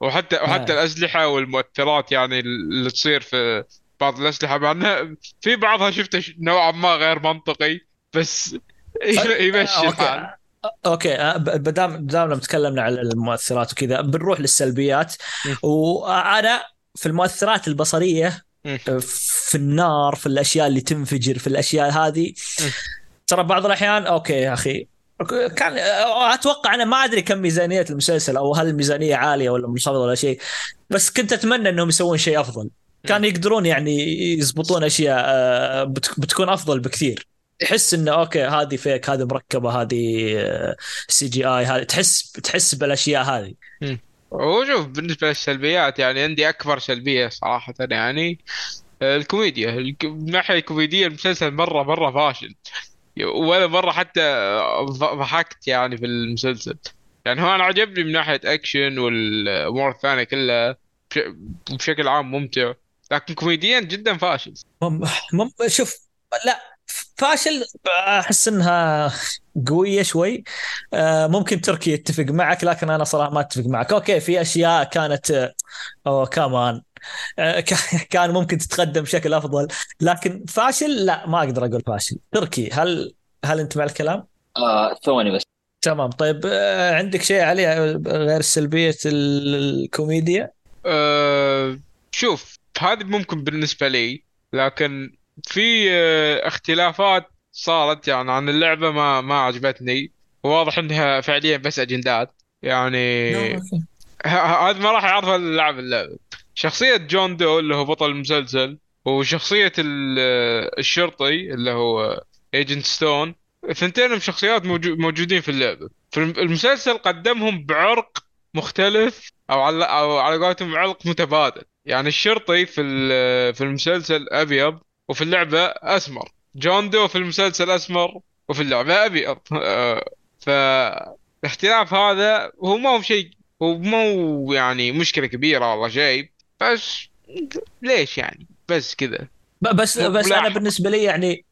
وحتى وحتى آه. الأسلحة والمؤثرات يعني اللي تصير في بعض الأسلحة مع إنها في بعضها شفته نوعا ما غير منطقي بس يمشي الحال. okay بدام آه، بدام لما تكلمنا عن المؤثرات وكذا بنروح للسلبيات. وأنا في المؤثرات البصرية آه، في النار في الأشياء اللي تنفجر في الأشياء هذه ترى بعض الأحيان okay يا أخي. كان آه، أتوقع أنا ما أدري كم ميزانية المسلسل أو هل الميزانية عالية ولا منخفضة ولا شيء بس كنت أتمنى إنهم يسوون شيء أفضل. كان يقدرون يعني يزبطون أشياء بتكون أفضل بكثير. تحس إنه okay هذه fake هذه مركبة هذه CGI هذه تحس تحس بالأشياء هذه. وشوف بالنسبة للسلبيات يعني عندي أكبر سلبية صراحة يعني الكوميديا. من الناحيه الكوميدية المسلسل مرة مرة فاشل. ولا مرة حتى ضحكت يعني في المسلسل. يعني هو أنا عجبني من ناحية اكشن والأمور الثانية كلها بشكل عام ممتع. لكن كوميديا جدا فاشل. مم... شوف لا فاشل أحس إنها قوية شوي. آه، ممكن تركي يتفق معك لكن أنا صراحة ما أتفق معك. okay في أشياء كانت أوه كمان آه، كان ممكن تتقدم بشكل أفضل. لكن فاشل؟ لا ما أقدر أقول فاشل. تركي هل هل أنت مع الكلام؟ آه ثواني بس. تمام. طيب آه، عندك شيء عليه غير سلبيه الكوميديا؟ أه شوف هذه ممكن بالنسبة لي لكن في أه اختلافات صارت. يعني عن اللعبة ما ما عجبتني. وواضح إنها فعليا بس أجندات. يعني هذا ما راح يعرفها اللاعب اللعبة. شخصية جون دو اللي هو بطل المسلسل وشخصية الشرطي اللي هو Agent Stone ثنتين من شخصيات موجودين في اللعبة. في المسلسل قدمهم بعرق مختلف أو على أو على قولتهم عرق متبادل. يعني الشرطي في في المسلسل أبيض وفي اللعبة أسمر. جون دو في المسلسل أسمر وفي اللعبة أبيض. فالاختلاف هذا هو ما هو شيء هو مو يعني مشكلة كبيرة ولا شيء. بس ليش يعني؟ بس كذا. بس بس أنا بالنسبة لي يعني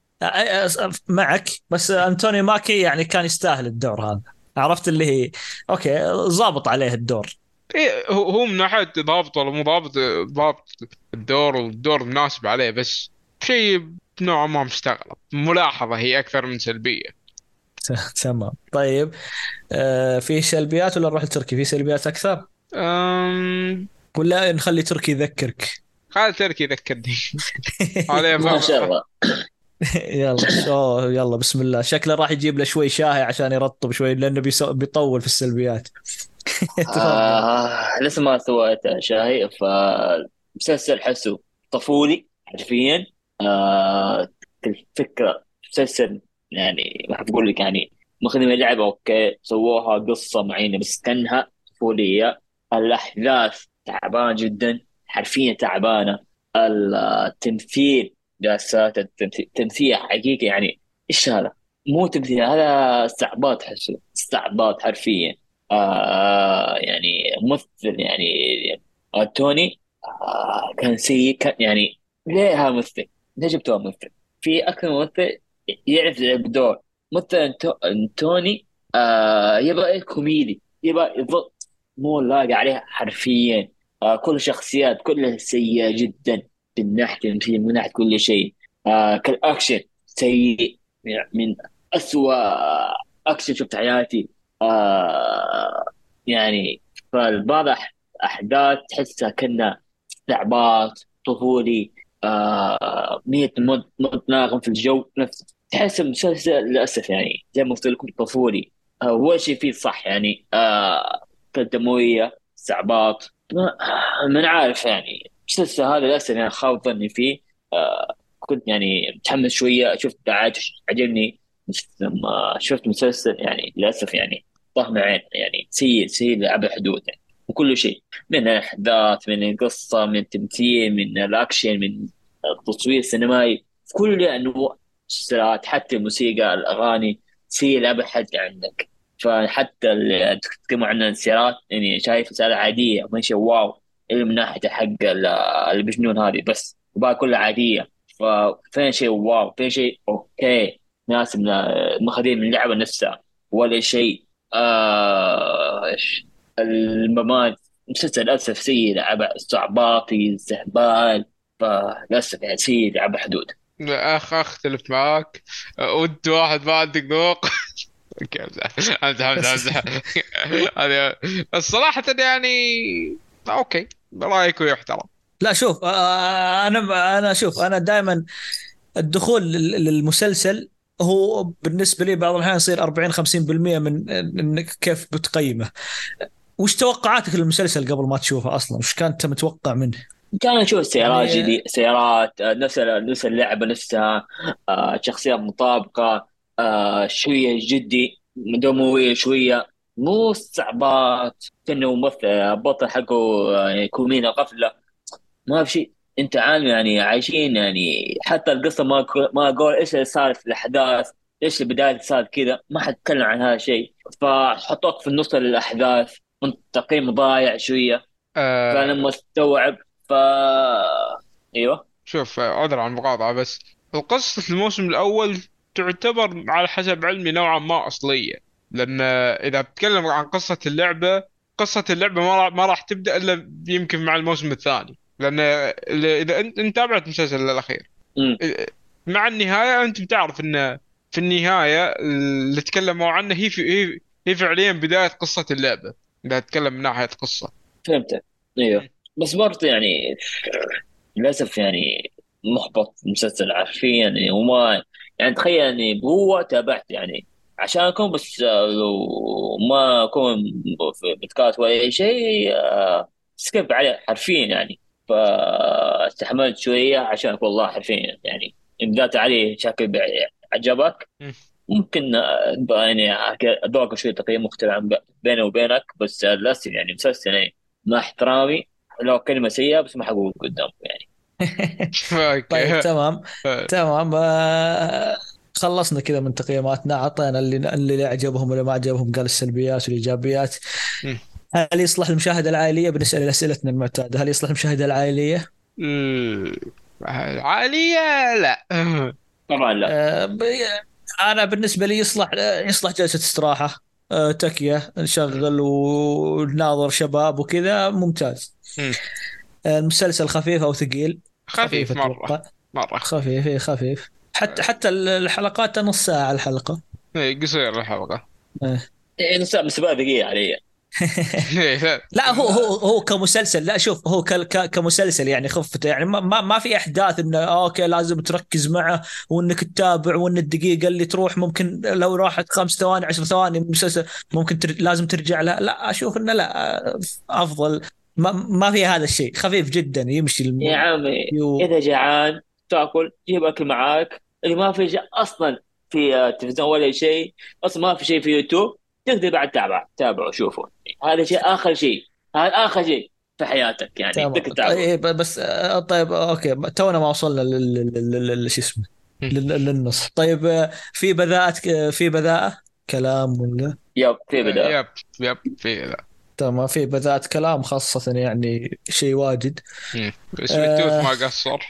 معك. بس أنتوني ماكي يعني كان يستاهل الدور هذا. عرفت اللي هي؟ أوكي ضابط عليه الدور. إيه هو من ناحية ضابط ولا مو ضابط ضابط الدور والدور مناسب عليه بس شيء نوعا ما مستغرب. ملاحظة هي أكثر من سلبية. تمام. طيب آه في سلبيات ولا نروح لتركي؟ في سلبيات أكثر؟ أم... ولا نخلي تركي يذكرك؟ خلي تركي يذكرني. ما شاء الله. يلا أوه يلا بسم الله. شكله راح يجيب له شوي شاهي عشان يرطب شوي لأنه بيسو... بيطول في السلبيات. آه لسه ما سويت شاهي فمسلسل حسو طفولي حرفيا. آه الفكرة مسلسل يعني ما بقول لك يعني ماخذين اللعبة أوكي سووها قصة معينة بس كانها طفولية. الأحداث تعبانه جدا حرفيا تعبانة التمثيل جلسات التمثيل حقيقي يعني إيش هذا؟ مو تمثيل هذا استعباط حسه استعباط حرفيا آه يعني ممثل يعني آه توني آه كان سيء كان يعني ليه ممثل؟ ليه جبتوه ممثل؟ في أكثر ممثل يعرف يلعب دور مثلا توني آه يبغى كوميدي يبغى يضل مو لاقي عليه حرفيا آه كل الشخصيات كلها سيئة جدا من ناحية من ناحية كل شيء. آه كالأكشن سيء من أسوأ أكشن شفت حياتي. آه يعني فالبعض أحداث تحسها كنا استعباط طفولي. آه مية متناغم في الجو. نفس تحس المسلسل للأسف يعني زي ما قلت لكم طفولي. هو شيء فيه صح يعني. آه دمويه استعباط. ما عارف يعني. المسلسل هذا للاسف يعني خاب ظني فيه. آه كنت يعني متحمس شوية. شفت دعايته عجبني بس شفت مسلسل يعني للأسف يعني طه عين يعني سيء سيء لأبعد حدود يعني. وكل شيء. من الأحداث من القصة من التمثيل من الأكشن من التصوير السينمائي. في كل انواع المسلسلات حتى الموسيقى الأغاني سيء لأبعد حد عندك. فحتى تتكلموا عن السيارات يعني شايف رساله عادية ما شيء واو. الا من ناحية حق البجنون هذه بس وباقي كلها عادية. ففين شيء واو فين شيء أوكي. ناس ماخذين من اللعبة نفسها. ولا شيء آه الممات مسلسل للأسف سيء لعبة استعباطي استهبال. فللأسف يعني سيء لعبة حدود. أخ اختلف معاك. وانت واحد ما عندك ذوق امزح امزح امزح هذه الصراحة يعني أوكي رأيك يحترم لا شوف أنا أنا شوف أنا دائما الدخول للمسلسل هو بالنسبة لي بعض الأحيان يصير 40 50% من انك كيف بتقيمه وش توقعاتك للمسلسل قبل ما تشوفه أصلا؟ وش كانت متوقع منه؟ كان نشوف سيارات يعني... جديد سيارات نفس نفس اللعبة نفسها آه، شخصيات مطابقة آه، شوية جدي دمويه شوية. مو استعباط كأنه ممثل بطل حقه يعني كومينة غفلة. ما في شيء. أنت عالم يعني عايشين يعني حتى القصة ما ما أقول إيش اللي صار في الأحداث إيش البدايه صار كذا. ما حتكلم عن هذا الشيء. فحطوك في النص الأحداث. تقييم ضايع شوية. أه... فأنا مستوعب ف أيوه. شوف عذر عن المقاطعة بس القصة الموسم الأول تعتبر على حسب علمي نوعا ما أصلية. لأن إذا بتكلم عن قصة اللعبة قصة اللعبة ما راح ما راح تبدأ إلا يمكن مع الموسم الثاني. لأن إذا أنت أنت تابعت المسلسل الأخير. مم. مع النهاية أنت بتعرف إن في النهاية اللي تكلموا عنه هي في هي هي فعليا بداية قصة اللعبة. إذا تتكلم من ناحية قصة. فهمتك. أيوه. بس برضه يعني للأسف يعني محبط مسلسل حرفيا يعني وما يعني تخيل اني بقوه تابعت يعني. عشانكم بس آه، لو ما أكون في بودكاست ولا أي شيء آه، سكيب عليه حرفيا يعني. فاستحملت شوية عشانك والله حرفيا يعني. إن بدات عليه شكل عجبك مم. ممكن آه، يعني ادوق شوي تقييم مختلف عن بيني وبينك بس آه، للاسف يعني مسلسل يعني مع احترامي لو كلمة سيئة بس ما حقول قدامكم يعني. طيب تمام. تمام. آه، خلصنا كذا من تقييماتنا. أعطينا اللي اللي عجبهم واللي ما عجبهم. قال السلبيات والإيجابيات. هل يصلح المشاهدة العائلية؟ بنسأل أسئلتنا المعتادة. هل يصلح المشاهدة العائلية؟ عالية لا. طبعا لا. آه، أنا بالنسبة لي يصلح يصلح جلسة استراحة. آه، تكية نشغل ونناظر شباب وكذا. ممتاز. مم. المسلسل خفيف أو ثقيل. خفيف مرة أتوقع. مرة. خفيف إيه، خفيف. حتى حتى الحلقات نص ساعة الحلقة. إيه، قصير الحلقة. يعني نص ساعة بس دقيقه علي إيه، لا. هو هو هو كمسلسل. لا شوف هو كمسلسل يعني خفته. يعني ما, ما ما في أحداث إنه أوكي لازم تركز معه وإنك تتابع وإن الدقيقة اللي تروح ممكن لو راحت خمس ثواني عشر ثواني المسلسل ممكن تر... لازم ترجع لها. لا أشوف إنه لا أفضل. ما, ما في هذا الشيء. خفيف جدا يمشي الم... يا عمي يو- إذا جعان تأكل جيب أكل معاك. اللي ما في شيء أصلا في آه، تلفزيون ولا شيء أصلا ما في شيء في يوتيوب تقدر بعد تتابع تابعه وشوفه. هذا شيء آخر شيء. هذا آخر شيء في حياتك يعني تمام. طيب بس آه، طيب okay. تونا ما وصلنا لل... لل... لل... لل... شو اسمه؟ لل... للنص. طيب آه، في بذاءة في بذاءة؟ كلام ولا؟ يب في بدا يب يب في لا تمام في بذات كلام خاصة يعني شيء واجد بس آه. ما قصر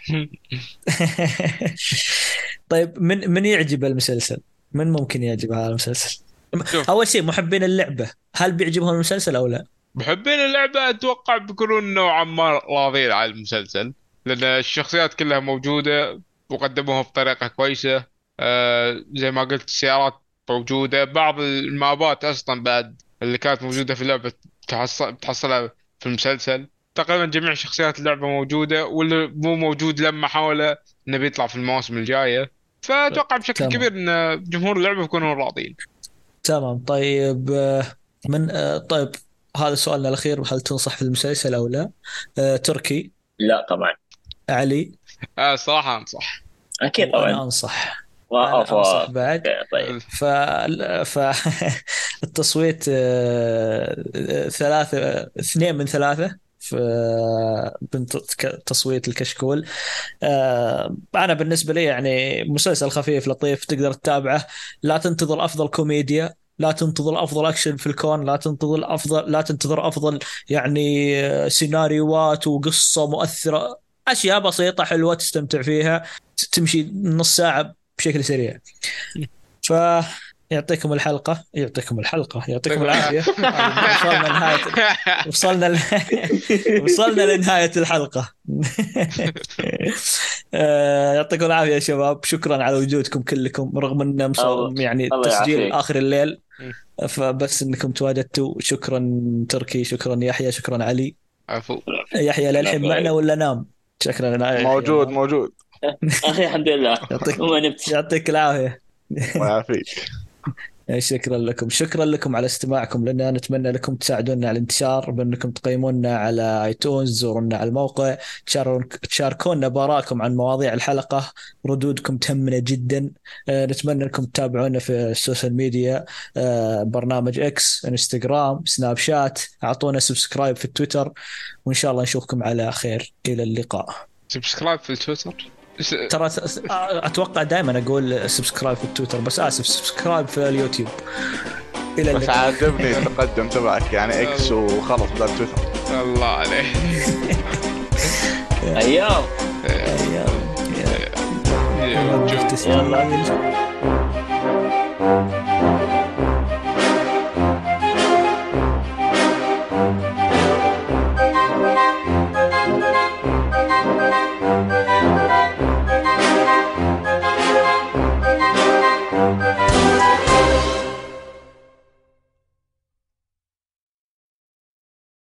طيب من من يعجب المسلسل؟ من ممكن يعجب هذا المسلسل؟ شوف. أول شيء محبين اللعبة هل بيعجبهم المسلسل أو لا؟ محبين اللعبة أتوقع بيكونون نوعا ما راضين على المسلسل لأن الشخصيات كلها موجودة وقدموها بطريقة كويسة آه زي ما قلت السيارات موجودة بعض المابات أصلا بعد اللي كانت موجودة في اللعبة تحصل بتحصلها في المسلسل. تقريبا جميع شخصيات اللعبة موجودة واللي مو موجود لما حاوله إنه بيطلع في المواسم الجاية. فأتوقع بشكل تمام. كبير إن جمهور اللعبة بيكونوا راضين تمام. طيب آه، من آه، طيب هذا سؤالنا الأخير هل تنصح في المسلسل أو لا؟ آه، تركي. لا طبعا. علي. آه صراحة أنصح. أكيد وأنا طبعا أنصح. ما أنا أفا. أنصح بعد. طيب. ف ف التصويت آه، ثلاثة آه، اثنين من ثلاثة في تصويت الكشكول. آه، أنا بالنسبة لي يعني مسلسل خفيف لطيف تقدر تتابعه. لا تنتظر أفضل كوميديا لا تنتظر أفضل أكشن في الكون لا تنتظر أفضل لا تنتظر أفضل يعني آه، سيناريوهات وقصة مؤثرة. أشياء بسيطة حلوة تستمتع فيها تمشي نص ساعة بشكل سريع. ف يعطيكم الحلقة يعطيكم الحلقة يعطيكم العافية. وصلنا لنهاية وصلنا ل... وصلنا لنهاية الحلقة. آه، يعطيكم العافية يا شباب. شكرا على وجودكم كلكم رغم ان مص... الله- يعني تسجيل. آخر الليل. فبس إنكم تواجدتوا. شكرا تركي شكرا يحيى شكرا علي. عفو. يحيى للحين معنا ولا نام؟ شكرا. موجود موجود. أخي الحمد لله. يعطيك وما نمت. يعطيك العافية. الله يعافيك. شكرا لكم. شكرا لكم على استماعكم لنا نتمنى لكم تساعدونا على الانتشار بأنكم تقيمونا على ايتونز زورونا على الموقع تشاركونا بآرائكم عن مواضيع الحلقة. ردودكم تهمنا جدا. آه، نتمنى انكم تتابعونا في ال social media آه، برنامج إكس انستغرام سناب شات أعطونا subscribe في التويتر وإن شاء الله نشوفكم على خير. إلى اللقاء. subscribe في التويتر؟ ترى أتوقع دائما أقول subscribe في التويتر بس آسف subscribe في اليوتيوب. إلى بس عاجبني التقدم تبعك يعني إكس وخلص بدل تويتر. الله عليك. أيام. أيام. يلا.